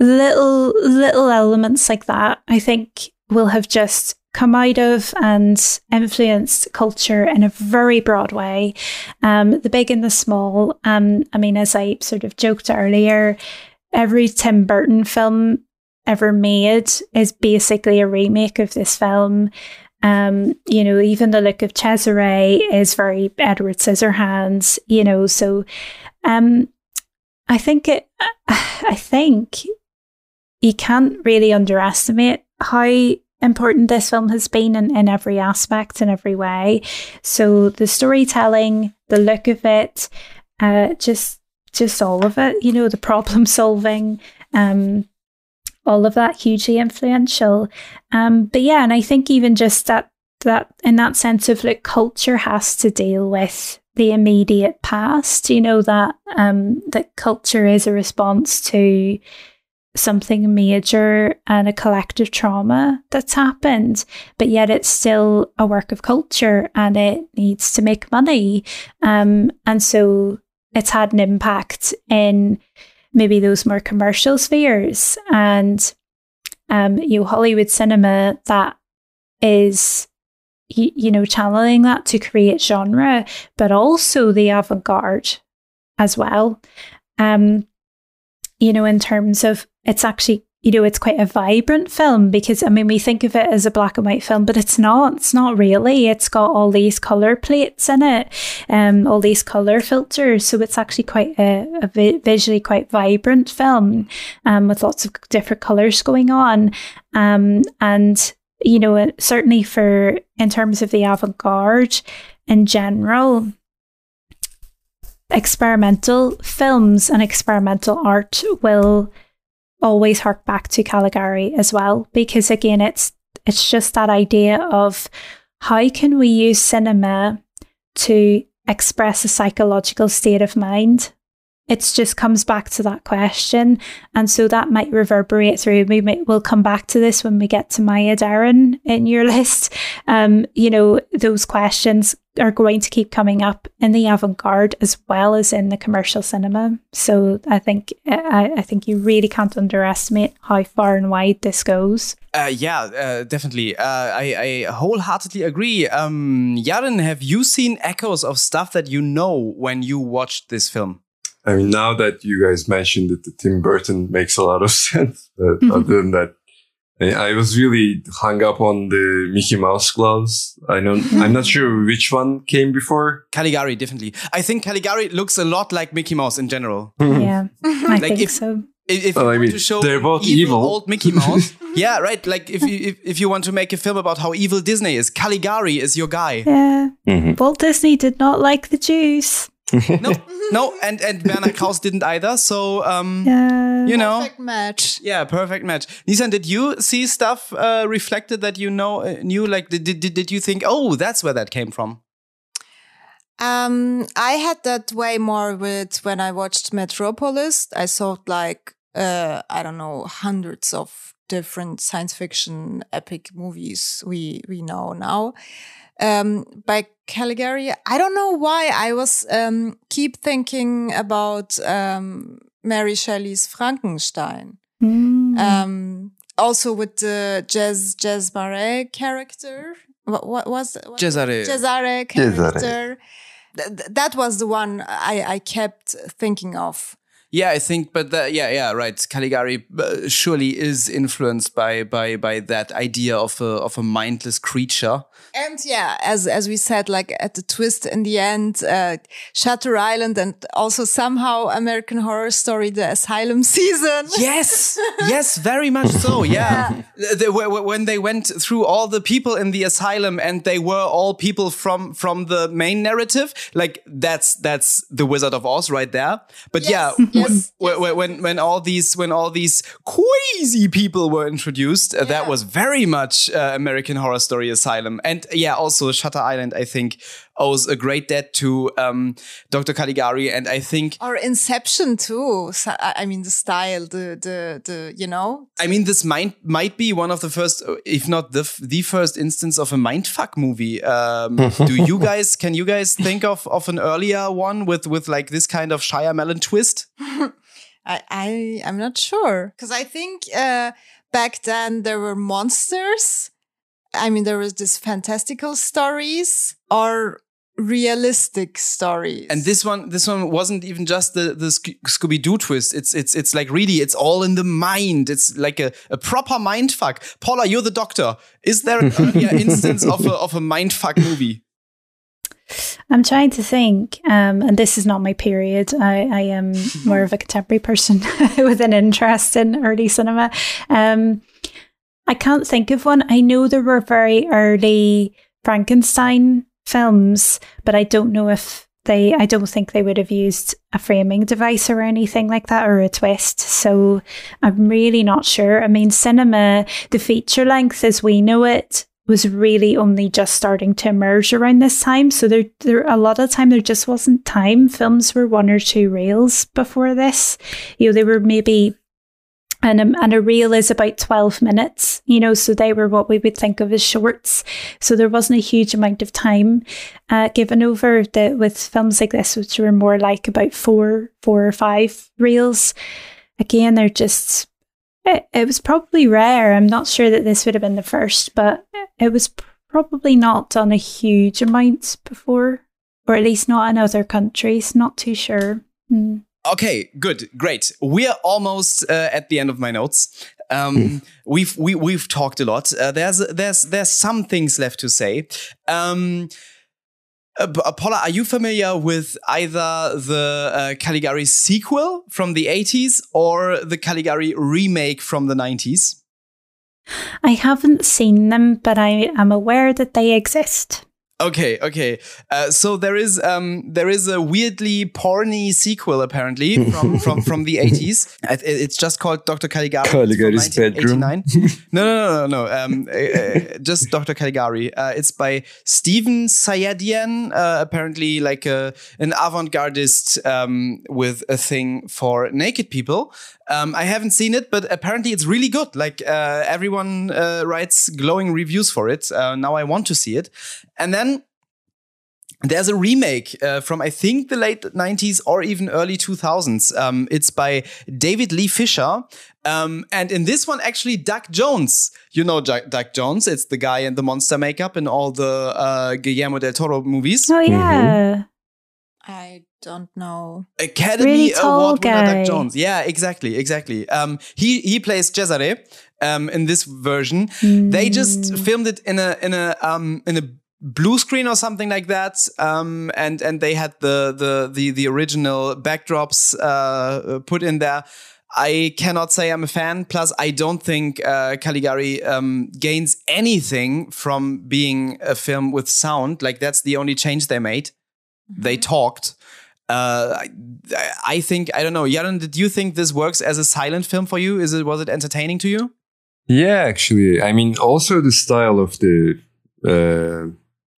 little little elements like that, I think will have just come out of and influenced culture in a very broad way. Um, the big and the small. Um, I mean, as I sort of joked earlier, every Tim Burton film ever made is basically a remake of this film. Um, you know, even the look of Cesare is very Edward Scissorhands, you know, so um I think it [SIGHS] I think you can't really underestimate how important this film has been in, in every aspect, in every way. So the storytelling, the look of it, uh, just just all of it, you know, the problem [LAUGHS] solving, um, all of that hugely influential. Um, but yeah, and I think even just that that in that sense of like culture has to deal with the immediate past, you know, that um that culture is a response to something major and a collective trauma that's happened, but yet it's still a work of culture and it needs to make money. Um, and so it's had an impact in maybe those more commercial spheres and um, you know, Hollywood cinema that is you, you know channeling that to create genre, but also the avant-garde as well. Um, you know, in terms of it's actually you know, it's quite a vibrant film because I mean, we think of it as a black and white film, but it's not. It's not really. It's got all these color plates in it, um, all these color filters. So it's actually quite a, a vi- visually quite vibrant film, um, with lots of different colors going on, um, and you know, certainly for in terms of the avant garde in general, experimental films and experimental art will always hark back to Caligari as well, because again, it's it's just that idea of how can we use cinema to express a psychological state of mind it just comes back to that question. And so that might reverberate through. We might, we'll come back to this when we get to Maya Deren in your [LAUGHS] list. Um, you know, those questions are going to keep coming up in the avant-garde as well as in the commercial cinema. So I think I, I think you really can't underestimate how far and wide this goes. Uh, yeah, uh, definitely. Uh, I, I, wholeheartedly agree. Um, Yaren, have you seen echoes of stuff that you know when you watched this film? I mean, now that you guys mentioned it, the Tim Burton makes a lot of [LAUGHS] sense. But mm-hmm. other than that, I was really hung up on the Mickey Mouse gloves. I know mm-hmm. I'm not sure which one came before. Caligari, definitely. I think Caligari looks a lot like Mickey Mouse in general. [LAUGHS] Yeah, I like think if, so. If well, you I want mean, to show they're both evil, evil. old Mickey Mouse, [LAUGHS] yeah, right. Like if you if, if you want to make a film about how evil Disney is, Caligari is your guy. Yeah, mm-hmm. Walt Disney did not like the Jews no, [LAUGHS] no, and and Werner Krauss didn't either. So um, yeah. you know, perfect match. Yeah, perfect match. Nissan, did you see stuff uh, reflected that you know uh, knew? Like, did, did did you think, oh, that's where that came from? Um, I had that way more with when I watched Metropolis. I thought like uh, I don't know hundreds of different science fiction epic movies we we know now um, by Caligari. I don't know why I was um, keep thinking about um, Mary Shelley's Frankenstein. Mm. Um, also with the Jez Jez Marais character. What, what was what, Cesare Cesare character? Th that was the one I, I kept thinking of. Yeah, I think, but the, yeah, yeah, right. Caligari uh, surely is influenced by by by that idea of a of a mindless creature. And yeah, as as we said, like at the twist in the end, uh, Shutter Island, and also somehow American Horror Story, the Asylum [LAUGHS] season. Yes, yes, very much so. Yeah, yeah. When they went through all the people in the asylum, and they were all people from from the main narrative, like that's that's the Wizard of Oz right there. But yes. yeah yes, when, yes. when when all these when all these crazy people were introduced, yeah. uh, that was very much uh, American Horror Story Asylum, and yeah, also Shutter Island, I think owes a great debt to um, Dr. Caligari, and I think or Inception too. So, I mean, the style, the the the you know. I mean, this might might be one of the first, if not the the first instance of a mindfuck movie. Um, [LAUGHS] do you guys can you guys think of of an earlier one with with like this kind of Shyamalan twist? [LAUGHS] I, I I'm not sure because I think uh, back then there were monsters. I mean, there was this fantastical stories or realistic stories. And this one, this one wasn't even just the the Scooby Doo twist. It's it's it's like really, it's all in the mind. It's like a, a proper mind fuck. Paula, you're the doctor. Is there [LAUGHS] an earlier instance of a of a mind fuck movie? I'm trying to think, um, and this is not my period. I, I am more of a contemporary person [LAUGHS] with an interest in early cinema. Um, I can't think of one. I know there were very early Frankenstein films, but I don't know if they I don't think they would have used a framing device or anything like that or a twist. So I'm really not sure. I mean, cinema, the feature length as we know it was really only just starting to emerge around this time. So there, there a lot of time there just wasn't time. Films were one or two reels before this. You know, they were maybe and a, and a reel is about 12 minutes, you know, so they were what we would think of as shorts. So there wasn't a huge amount of time uh, given over the, with films like this, which were more like about four, four or five reels. Again, they're just, it, it was probably rare. I'm not sure that this would have been the first, but it was probably not done a huge amount before, or at least not in other countries. Not too sure. Mm. Okay, good, great. We are almost uh, at the end of my notes. Um, hmm. We've we, we've talked a lot. Uh, there's there's there's some things left to say. Um, uh, uh Paula, are you familiar with either the uh, Caligari sequel from the 80s or the Caligari remake from the 90s? I haven't seen them, but I am aware that they exist. Okay, okay. Uh, so there is um, there is a weirdly porny sequel apparently [LAUGHS] from from, from the eighties. It's just called Doctor Caligari. Caligari's bedroom. [LAUGHS] no, no, no, no, no. Um, uh, uh, just Doctor Caligari. Uh, it's by Stephen Sayadian. Uh, apparently, like a, an avant-gardist um, with a thing for naked people. Um, I haven't seen it, but apparently it's really good. Like uh, everyone uh, writes glowing reviews for it. Uh, now I want to see it. And then there's a remake uh, from I think the late 90s or even early 2000s. Um, it's by David Lee Fisher. Um, and in this one, actually, Doug Jones. You know Doug Jones. It's the guy in the monster makeup in all the uh, Guillermo del Toro movies. Oh, yeah. Mm-hmm. I don't know. Academy really Award winner Doug Jones. Yeah, exactly, exactly. Um, he he plays Cesare um, in this version. Mm. They just filmed it in a in a um, in a blue screen or something like that um, and and they had the the the, the original backdrops uh, put in there I cannot say I'm a fan. Plus, I don't think uh, Caligari um, gains anything from being a film with sound. Like that's the only change they made they mm-hmm. talked. Uh, I, I, think I don't know, Yaron. Did you think this works as a silent film for you? Is it was it entertaining to you? Yeah, actually, I mean, also the style of the uh,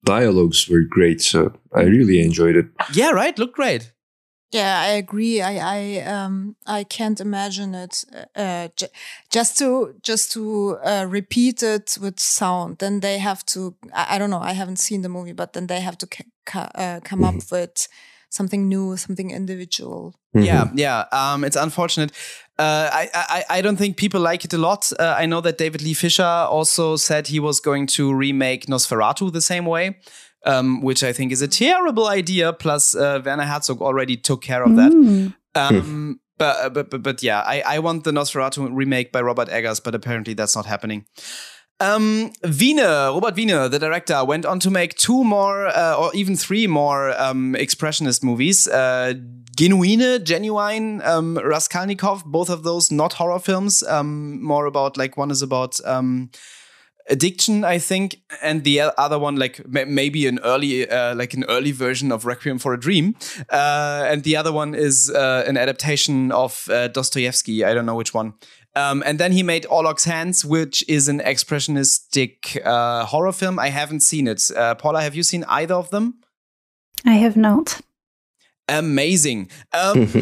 dialogues were great, so I really enjoyed it. Yeah, right. Looked great. Yeah, I agree. I I um I can't imagine it uh, j- just to just to uh, repeat it with sound. Then they have to. I, I, don't know. I haven't seen the movie, but then they have to uh, come mm-hmm. up with something new, something individual. Mm-hmm. Yeah, yeah. Um, it's unfortunate. Uh, I, I I don't think people like it a lot. Uh, I know that David Lee Fisher also said he was going to remake Nosferatu the same way um, which I think is a terrible idea. Plus, uh, Werner Herzog already took care of that. Mm. Um, but, uh, but, but but yeah, I, I want the Nosferatu remake by Robert Eggers, but apparently that's not happening. Um, Wiene, Robert Wiene, the director, went on to make two more uh, or even three more um, expressionist movies. Uh, Genuine, Genuine, um, Raskolnikov, both of those not horror films, um, more about like one is about um, addiction i think and the other one like maybe an early uh, like an early version of requiem for a dream. Uh, and the other one is uh, an adaptation of uh, dostoevsky i don't know which one um, and then he made Orlac's Hands, which is an expressionistic uh, horror film. I haven't seen it. Uh, Paula, have you seen either of them? I have not amazing. Um, [LAUGHS]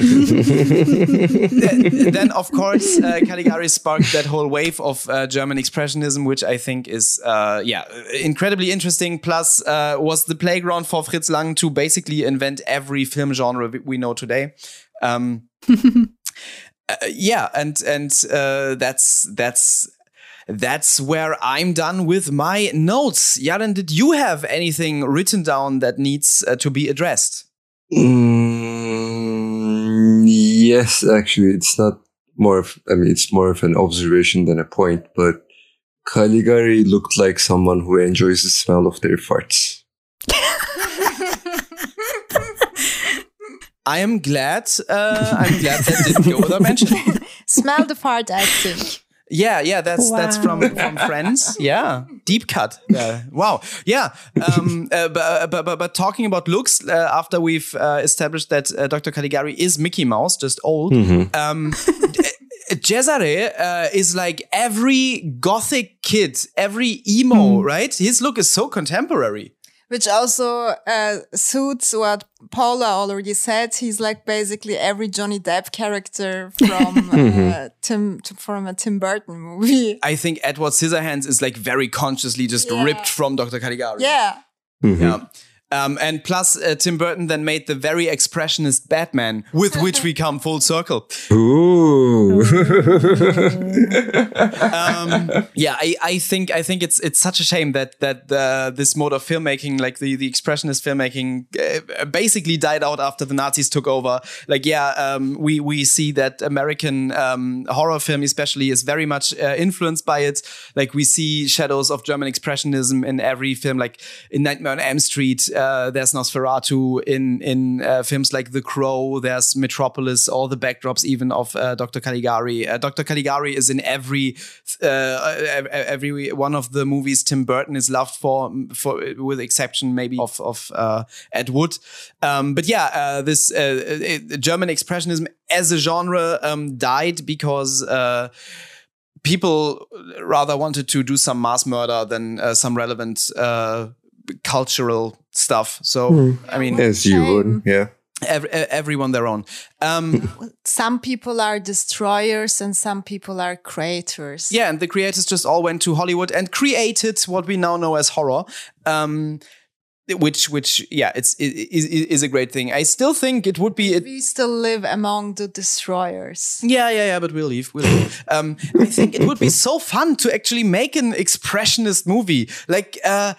then, of course, uh, Caligari sparked that whole wave of uh, German expressionism, which I think is, uh, yeah, incredibly interesting. Plus, uh, was the playground for Fritz Lang to basically invent every film genre we know today. Um, [LAUGHS] uh, yeah, and and uh, that's that's that's where I'm done with my notes. Yaron, did you have anything written down that needs to be addressed? Mm, yes, actually, it's not more of, I mean, it's more of an observation than a point, but Caligari looked like someone who enjoys the smell of their farts. [LAUGHS] I am glad. Uh, I'm glad that didn't go without mentioning. [LAUGHS] Smell the fart I think. Yeah, yeah, that's that's from from Friends. Yeah, deep cut. Yeah, wow. Yeah, um, uh, but, but but but talking about looks, uh, after we've uh, established that uh, Dr. Caligari is Mickey Mouse, just old. Um, [LAUGHS] Cesare uh, is like every gothic kid, every emo, right? His look is so contemporary. Which also uh, suits what Paula already said. He's like basically every Johnny Depp character from [LAUGHS] uh, Tim t- from a Tim Burton movie. I think Edward Scissorhands is like very consciously just Yeah. ripped from Dr. Caligari. Yeah. Yeah. Um, and plus, uh, Tim Burton then made the very expressionist Batman, with which we come full circle. Ooh. Um, yeah, I, I think I think it's it's such a shame that that uh, this mode of filmmaking, like the the expressionist filmmaking, uh, basically died out after the Nazis took over. Like, yeah, um, we we see that American um, horror film, especially, is very much uh, influenced by it. Like, we see shadows of German expressionism in every film. Like in Nightmare on Elm Street, uh, there's Nosferatu. In in uh, films like The Crow, there's Metropolis. All the backdrops, even of uh, Dr. Caligari. Uh, Dr. Caligari is in every uh, every one of the movies Tim Burton is loved for, for with exception maybe of of Ed Wood. Um, but yeah, this German expressionism as a genre um, died because. People rather wanted to do some mass murder than uh, some relevant uh, cultural stuff. So, I mean, As you would, yeah. ev- e- everyone their own. Um, [LAUGHS] Some people are destroyers and some people are creators. yeah, and the creators just all went to Hollywood and created what we now know as horror. Um, which, which, yeah, it's it, is is a great thing. I still think it would be. It, We still live among the destroyers. yeah, yeah, yeah, but we'll leave. We'll leave. Um, I think it would be so fun to actually make an expressionist movie. Like, uh,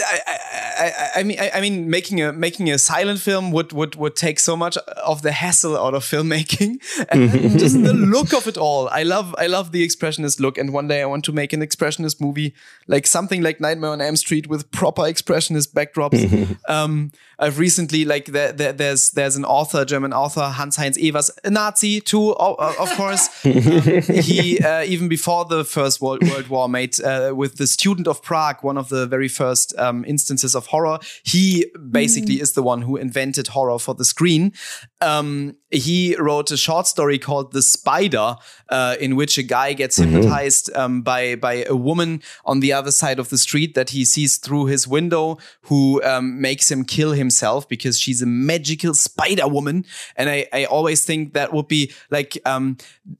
I, I, mean, I, I mean, making a making a silent film would would would take so much of the hassle out of filmmaking, [LAUGHS] and just the [LAUGHS] look of it all. I love I love the expressionist look, and one day I want to make an expressionist movie, like something like Nightmare on Elm Street with proper expressionist backdrops. um, I've recently like there, there, there's there's an author, German author Hanns Heinz Ewers, a Nazi too, of course. [LAUGHS] he uh, even before the First World, World War made uh, with the Student of Prague, one of the very first um, instances of horror. He basically is the one who invented horror for the screen. Um, he wrote a short story called The Spider, uh, in which a guy gets hypnotized um, by by a woman on the other side of the street that he sees through his window, who um, makes him kill himself because she's a magical spider woman. And I, I always think that would be like um,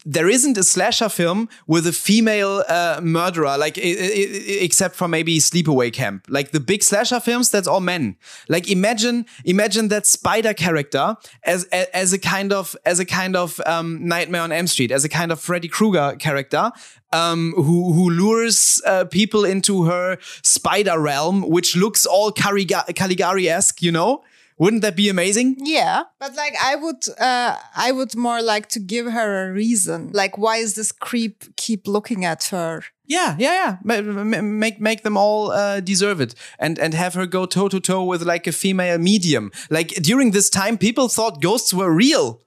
there isn't a slasher film with a female uh, murderer, like i- i- i- except for maybe Sleepaway Camp. Like the big slasher films, that's all men. Like imagine imagine that spider character as as a kind of as a kind of um, Nightmare on Elm Street, as a kind of Freddy Krueger character. Um, who who lures uh, people into her spider realm, which looks all Cariga- Caligari-esque, you know? Wouldn't that be amazing? Yeah, but like I would, uh, I would more like to give her a reason. Like, why is this creep keep looking at her? Yeah, yeah, yeah. Ma- ma- Make make them all uh, deserve it, and and have her go toe to toe with like a female medium. Like during this time, people thought ghosts were real.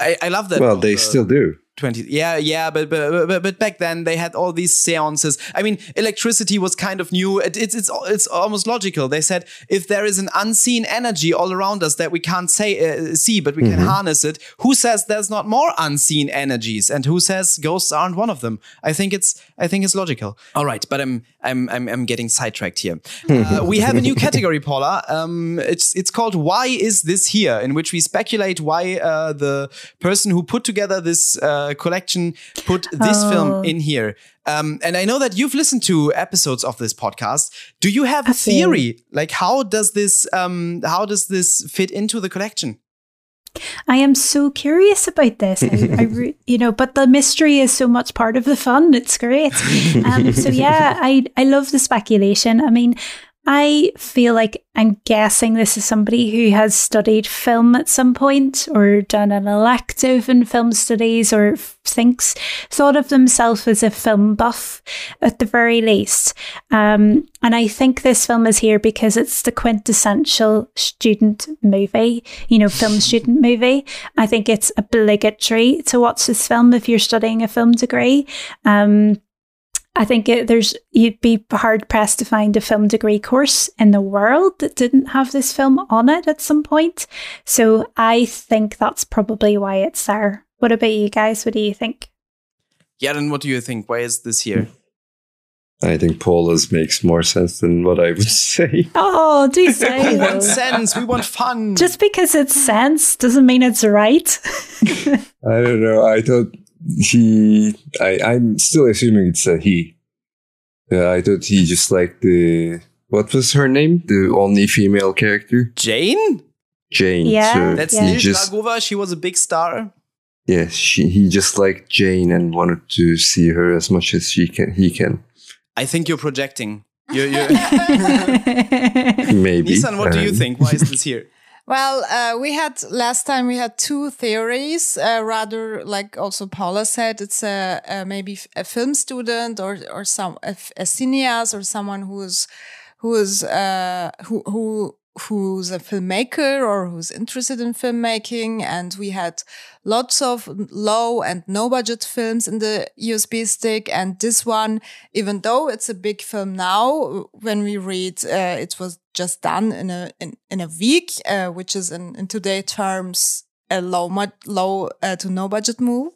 I, I love that. Well, they the still do. 20 yeah yeah but, but but but back then they had all these seances. I mean electricity was kind of new. It, it's it's it's almost logical. They said if there is an unseen energy all around us that we can't say uh, see but we can harness it who says there's not more unseen energies and who says ghosts aren't one of them? I think it's i think it's logical. All right but i'm i'm i'm, I'm getting sidetracked here. Uh, we have a new [LAUGHS] category paula. Um it's it's called why is this here? In which we speculate why uh, the person who put together this uh, collection put this Oh. film in here. Um, and I know that you've listened to episodes of this podcast. Do you have a theory? Like, how does this um, how does this fit into the collection? I am so curious about this. I, [LAUGHS] I re- you know, but the mystery is so much part of the fun. It's great. Um, so yeah, I I love the speculation. I mean, I feel like I'm guessing this is somebody who has studied film at some point or done an elective in film studies or thinks, thought of themselves as a film buff at the very least. Um, and I think this film is here because it's the quintessential student movie, you know, film student movie. I think it's obligatory to watch this film if you're studying a film degree. Um, I think it, there's you'd be hard pressed to find a film degree course in the world that didn't have this film on it at some point. So I think that's probably why it's there. What about you guys? What do you think? Yeah, then what do you think? Why is this here? I think Paula's makes more sense than what I would [LAUGHS] say. Oh, do [LAUGHS] say. we want sense. We want fun. Just because it's sense doesn't mean it's right. [LAUGHS] I don't know. I thought he I, I'm still assuming it's a he. Yeah, I thought he just like the what was her name? The only female character? Jane? Jane. Yeah, So That's Yeah. Lil just Dagover. She was a big star. yeah, she he just liked Jane and wanted to see her as much as she can he can. I think you're projecting. [LAUGHS] You're, you're [LAUGHS] [LAUGHS] Maybe. Nissan, what do you Um, think? Why is this here? Well, uh, we had last time we had two theories. Uh, rather, like also Paula said, it's a, a maybe a film student or or some a cineast or someone who's who's uh, who who who's a filmmaker or who's interested in filmmaking. And we had lots of low and no budget films in the USB stick. And this one, even though it's a big film now, when we read, uh, it was just done in a in, in a week, uh, which is in, in today terms a low low uh, to no budget move.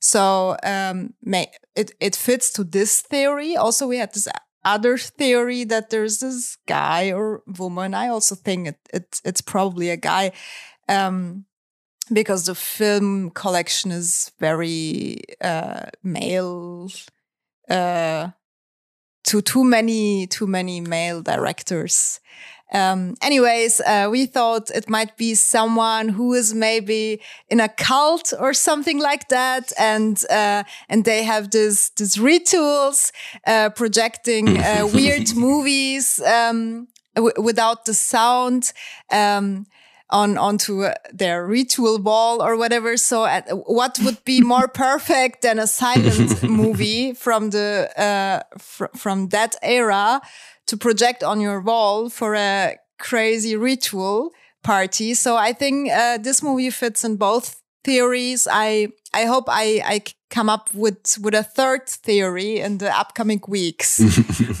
So um, it it fits to this theory. Also, we had this other theory that there's this guy or woman. I also think it, it it's probably a guy. Um, because the film collection is very uh, male, uh, to too many too many male directors. Um, anyways, uh, we thought it might be someone who is maybe in a cult or something like that, and uh, and they have this these rituals uh, projecting uh, [LAUGHS] weird movies um, without the sound. Um, on onto uh, their ritual wall or whatever. So, uh, what would be [LAUGHS] more perfect than a silent [LAUGHS] movie from the uh, fr- from that era to project on your wall for a crazy ritual party? So, I think uh, this movie fits in both theories. I I hope I I come up with with a third theory in the upcoming weeks.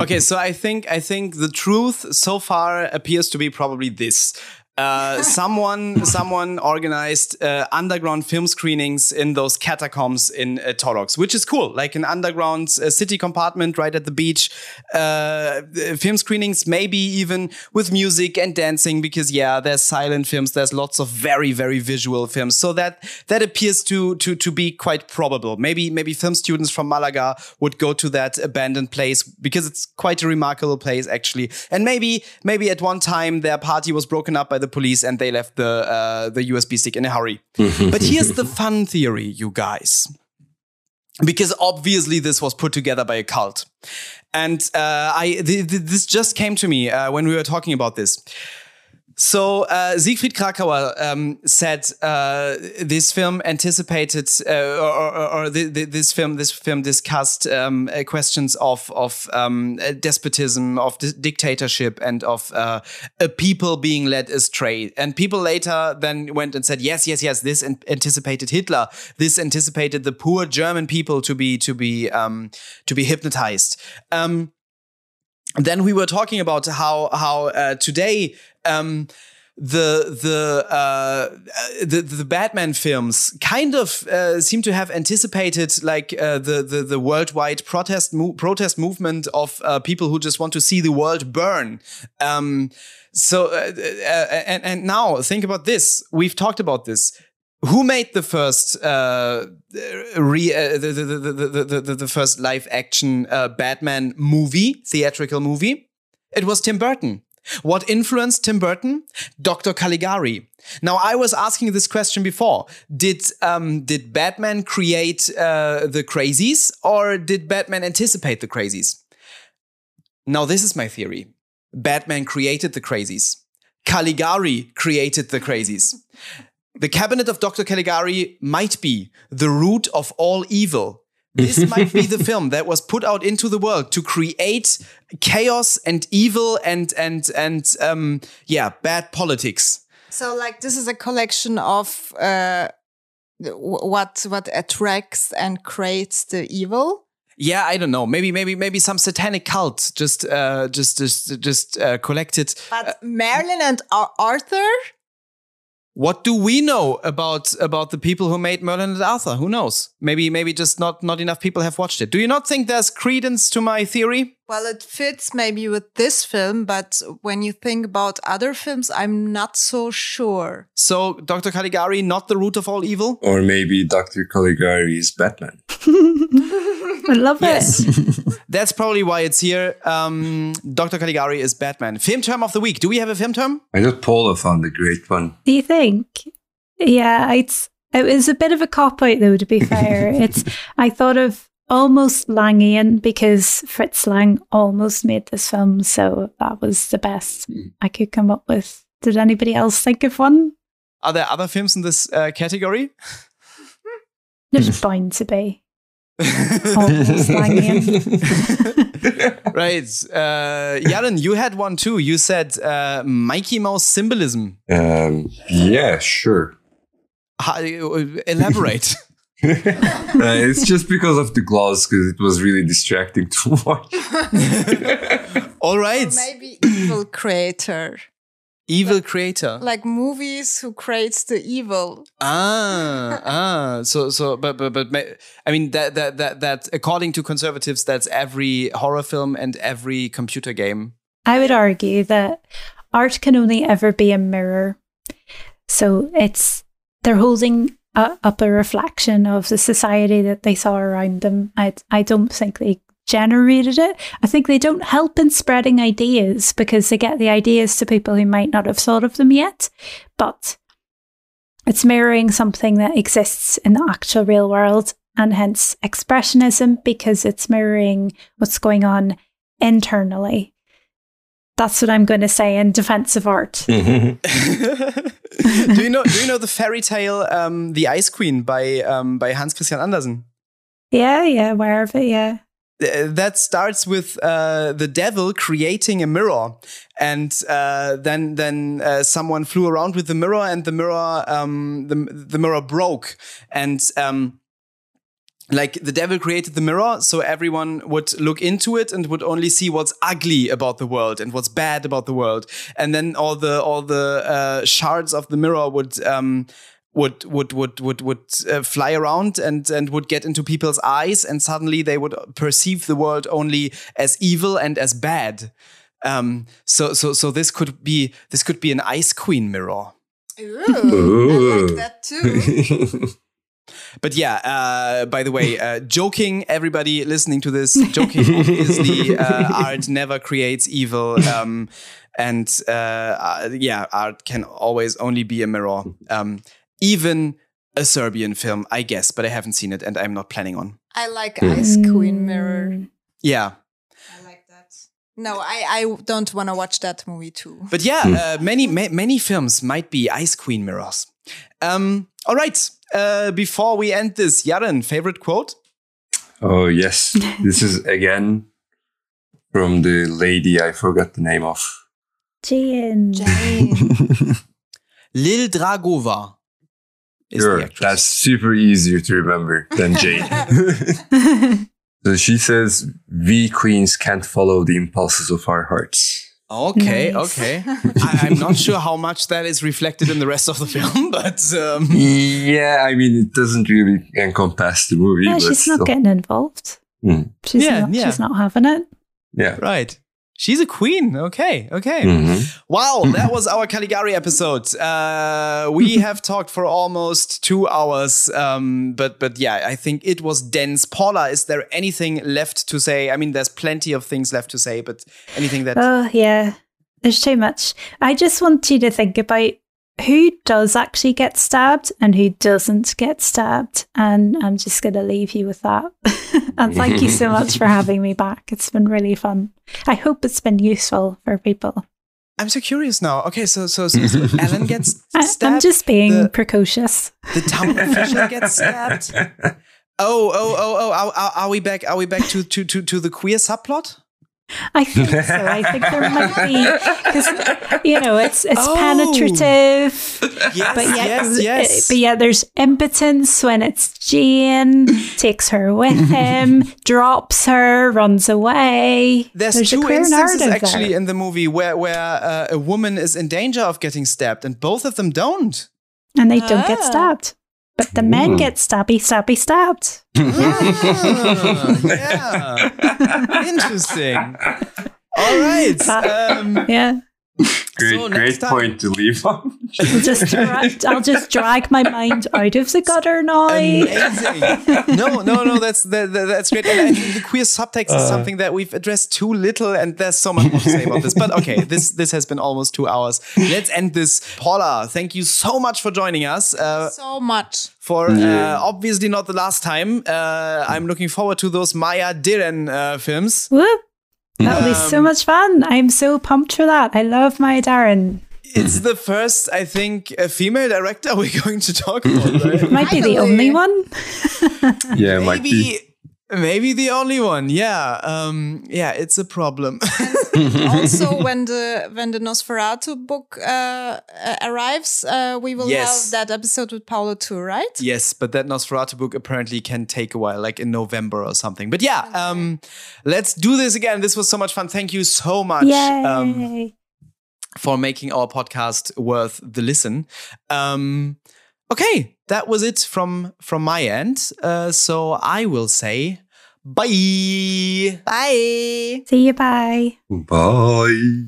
[LAUGHS] okay, so I think I think the truth so far appears to be probably this. Uh, [LAUGHS] someone someone organized uh, underground film screenings in those catacombs in uh, Torrox, which is cool, like an underground uh, city compartment right at the beach. Uh, film screenings, maybe even with music and dancing, because yeah, there's silent films. There's lots of very very visual films, so that that appears to to to be quite probable. Maybe maybe film students from Malaga would go to that abandoned place because it's quite a remarkable place actually, and maybe maybe at one time their party was broken up by the police and they left the uh, the USB stick in a hurry. [LAUGHS] but here's the fun theory, you guys. Because obviously this was put together by a cult, and uh, I th- th- this just came to me uh, when we were talking about this. So uh, Siegfried Kracauer um, said uh, this film anticipated, uh, or, or, or the, the, this film, this film discussed um, uh, questions of of um, uh, despotism, of di- dictatorship, and of uh, a people being led astray. And people later then went and said, yes, yes, yes, this an- anticipated Hitler. This anticipated the poor German people to be to be um, to be hypnotized. Um, then we were talking about how how uh, today um, the the uh, the the Batman films kind of uh, seem to have anticipated like uh, the, the the worldwide protest mo- protest movement of uh, people who just want to see the world burn. Um, so uh, uh, and and now think about this. We've talked about this. Who made the first uh, re, uh, the, the, the, the, the, first live action uh, Batman movie, theatrical movie? It was Tim Burton. What influenced Tim Burton? Dr. Caligari. Now, I was asking this question before. Did um, did Batman create uh, the crazies, or did Batman anticipate the crazies? Now, this is my theory. Batman created the crazies. Caligari created the crazies. The cabinet of Dr. Caligari might be the root of all evil. This [LAUGHS] might be the film that was put out into the world to create chaos and evil and and and um yeah, bad politics. So, like, this is a collection of uh, what what attracts and creates the evil. Yeah, I don't know. Maybe maybe maybe some satanic cult just uh just just just uh, collected But Merlin and Arthur. What do we know about about the people who made Merlin and Arthur? Who knows? Maybe maybe just not not enough people have watched it. Do you not think there's credence to my theory? Well, it fits maybe with this film, but when you think about other films, I'm not so sure. So Dr. Caligari not the root of all evil? Or maybe Dr. Caligari is Batman. [LAUGHS] I love Yes. it. [LAUGHS] That's probably why it's here. Um, Dr. Caligari is Batman. Film term of the week. Do we have a film term? I thought Paula found a great one. Do you think? Yeah, it's it was a bit of a cop out though. To be fair, [LAUGHS] it's I thought of almost Langian because Fritz Lang almost made this film, so that was the best I could come up with. Did anybody else think of one? Are there other films in this uh, category? There's bound to be [LAUGHS] almost Langian. [LAUGHS] right. Uh, Jaren, you had one too. You said uh, Mickey Mouse symbolism. Um, yeah, sure. How, elaborate. [LAUGHS] Uh, it's just because of the gloss, because it was really distracting to [LAUGHS] watch. [LAUGHS] All right. Or maybe evil creator, Evil creator. like movies who creates the evil. Ah, ah. So, so, but, but, but, I mean that, that, that, that. According to conservatives, that's every horror film and every computer game. I would argue that art can only ever be a mirror. So it's they're holding a, up a reflection of the society that they saw around them. I I don't think they generated it. I think they don't help in spreading ideas because they get the ideas to people who might not have thought of them yet. But it's mirroring something that exists in the actual real world and hence expressionism because it's mirroring what's going on internally. That's what I'm going to say in defense of art. [LAUGHS] do you know? Do you know the fairy tale, um, "The Ice Queen" by um, by Hans Christian Andersen? Yeah, yeah, aware of it, yeah. Uh, that starts with uh, the devil creating a mirror, and uh, then then uh, someone flew around with the mirror, and the mirror um, the the mirror broke, and um, like the devil created the mirror, so everyone would look into it and would only see what's ugly about the world and what's bad about the world, and then all the all the uh, shards of the mirror would. Um, would would would would would uh, fly around and and would get into people's eyes and suddenly they would perceive the world only as evil and as bad um so so so this could be this could be an ice queen mirror Ooh, I like that too. [LAUGHS] but yeah uh by the way uh joking everybody listening to this [LAUGHS] joking obviously uh, art never creates evil um and uh, uh yeah art can always only be a mirror um even a serbian film i guess but i haven't seen it and i'm not planning on I like Ice Queen Mirror. Yeah I like that. No, I, I don't want to watch that movie too. But yeah, uh, many ma- many films might be Ice Queen mirrors. Um, all right. Uh, before we end this, Jaren, favorite quote? oh, yes. [LAUGHS] This is again from the lady I forgot the name of. Jane. Jane. [LAUGHS] Lil Dagover is Sure, the that's super easier to remember than Jane. [LAUGHS] so she says, We queens can't follow the impulses of our hearts. Okay, Nice. okay. I, I'm not sure how much that is reflected in the rest of the [LAUGHS] film, but um, Yeah, I mean, it doesn't really encompass the movie. yeah, but she's not getting involved. Mm. She's Yeah, not yeah. she's not having it. Yeah. right. She's a queen. Okay, okay. Mhm. Wow, that was our Caligari episode. Uh, we [LAUGHS] have talked for almost two hours, um, but but yeah, I think it was dense. Paula, is there anything left to say? I mean, there's plenty of things left to say, but anything that Oh yeah. There's too much. I just want you to think about who does actually get stabbed and who doesn't get stabbed. And I'm just going to leave you with that. [LAUGHS] and thank you so much for having me back. It's been really fun. I hope it's been useful for people. I'm so curious now. Okay, so so, so, so [LAUGHS] Alan gets stabbed. I, am just being the, precocious. The town official gets stabbed. [LAUGHS] Oh, oh, oh, oh! Are, are, we back? Are we back to to to, to the queer subplot? I think so. I think there might be because you know it's it's oh. penetrative, yes, but yeah, yes, yes. but yeah, there's impotence when it's Jane takes her with [LAUGHS] him, drops her, runs away. There's, there's two instances actually there. in the movie where where uh, a woman is in danger of getting stabbed, and both of them don't, and they don't get ah. stabbed. But the men get stabby, stabby, stabbed. [LAUGHS] ah, [LAUGHS] yeah. [LAUGHS] Interesting. All right. Um, yeah. [LAUGHS] Great, so great time, point to leave on. [LAUGHS] I'll just, dra- I'll just drag my mind out of the gutter now. Amazing. no, no, no. That's that, that's great. And I think the queer subtext uh, is something that we've addressed too little, and there's so much more to say about this. But okay, this this has been almost two hours. Let's end this. Paula, thank you so much for joining us. Uh, so much. For uh, obviously not the last time. Uh, I'm looking forward to those Maya Deren uh, films. Whoop. That'll um, be so much fun. I'm so pumped for that. I love Maya Deren. It's the first, I think, a female director [LAUGHS] we're going to talk about. Right? might be the only one. [LAUGHS] yeah, maybe, might be. Maybe the only one. Yeah. Um, yeah, it's a problem. [LAUGHS] also, when the when the Nosferatu book uh, uh, arrives, uh, we will yes. have that episode with Paula too, right? Yes, but that Nosferatu book apparently can take a while, like in November or something. But yeah, okay. um, let's do this again. This was so much fun. Thank you so much. Um, for making our podcast worth the listen. Um, okay, that was it from from my end. Uh, so I will say Bye. Bye. See you. Bye. Bye.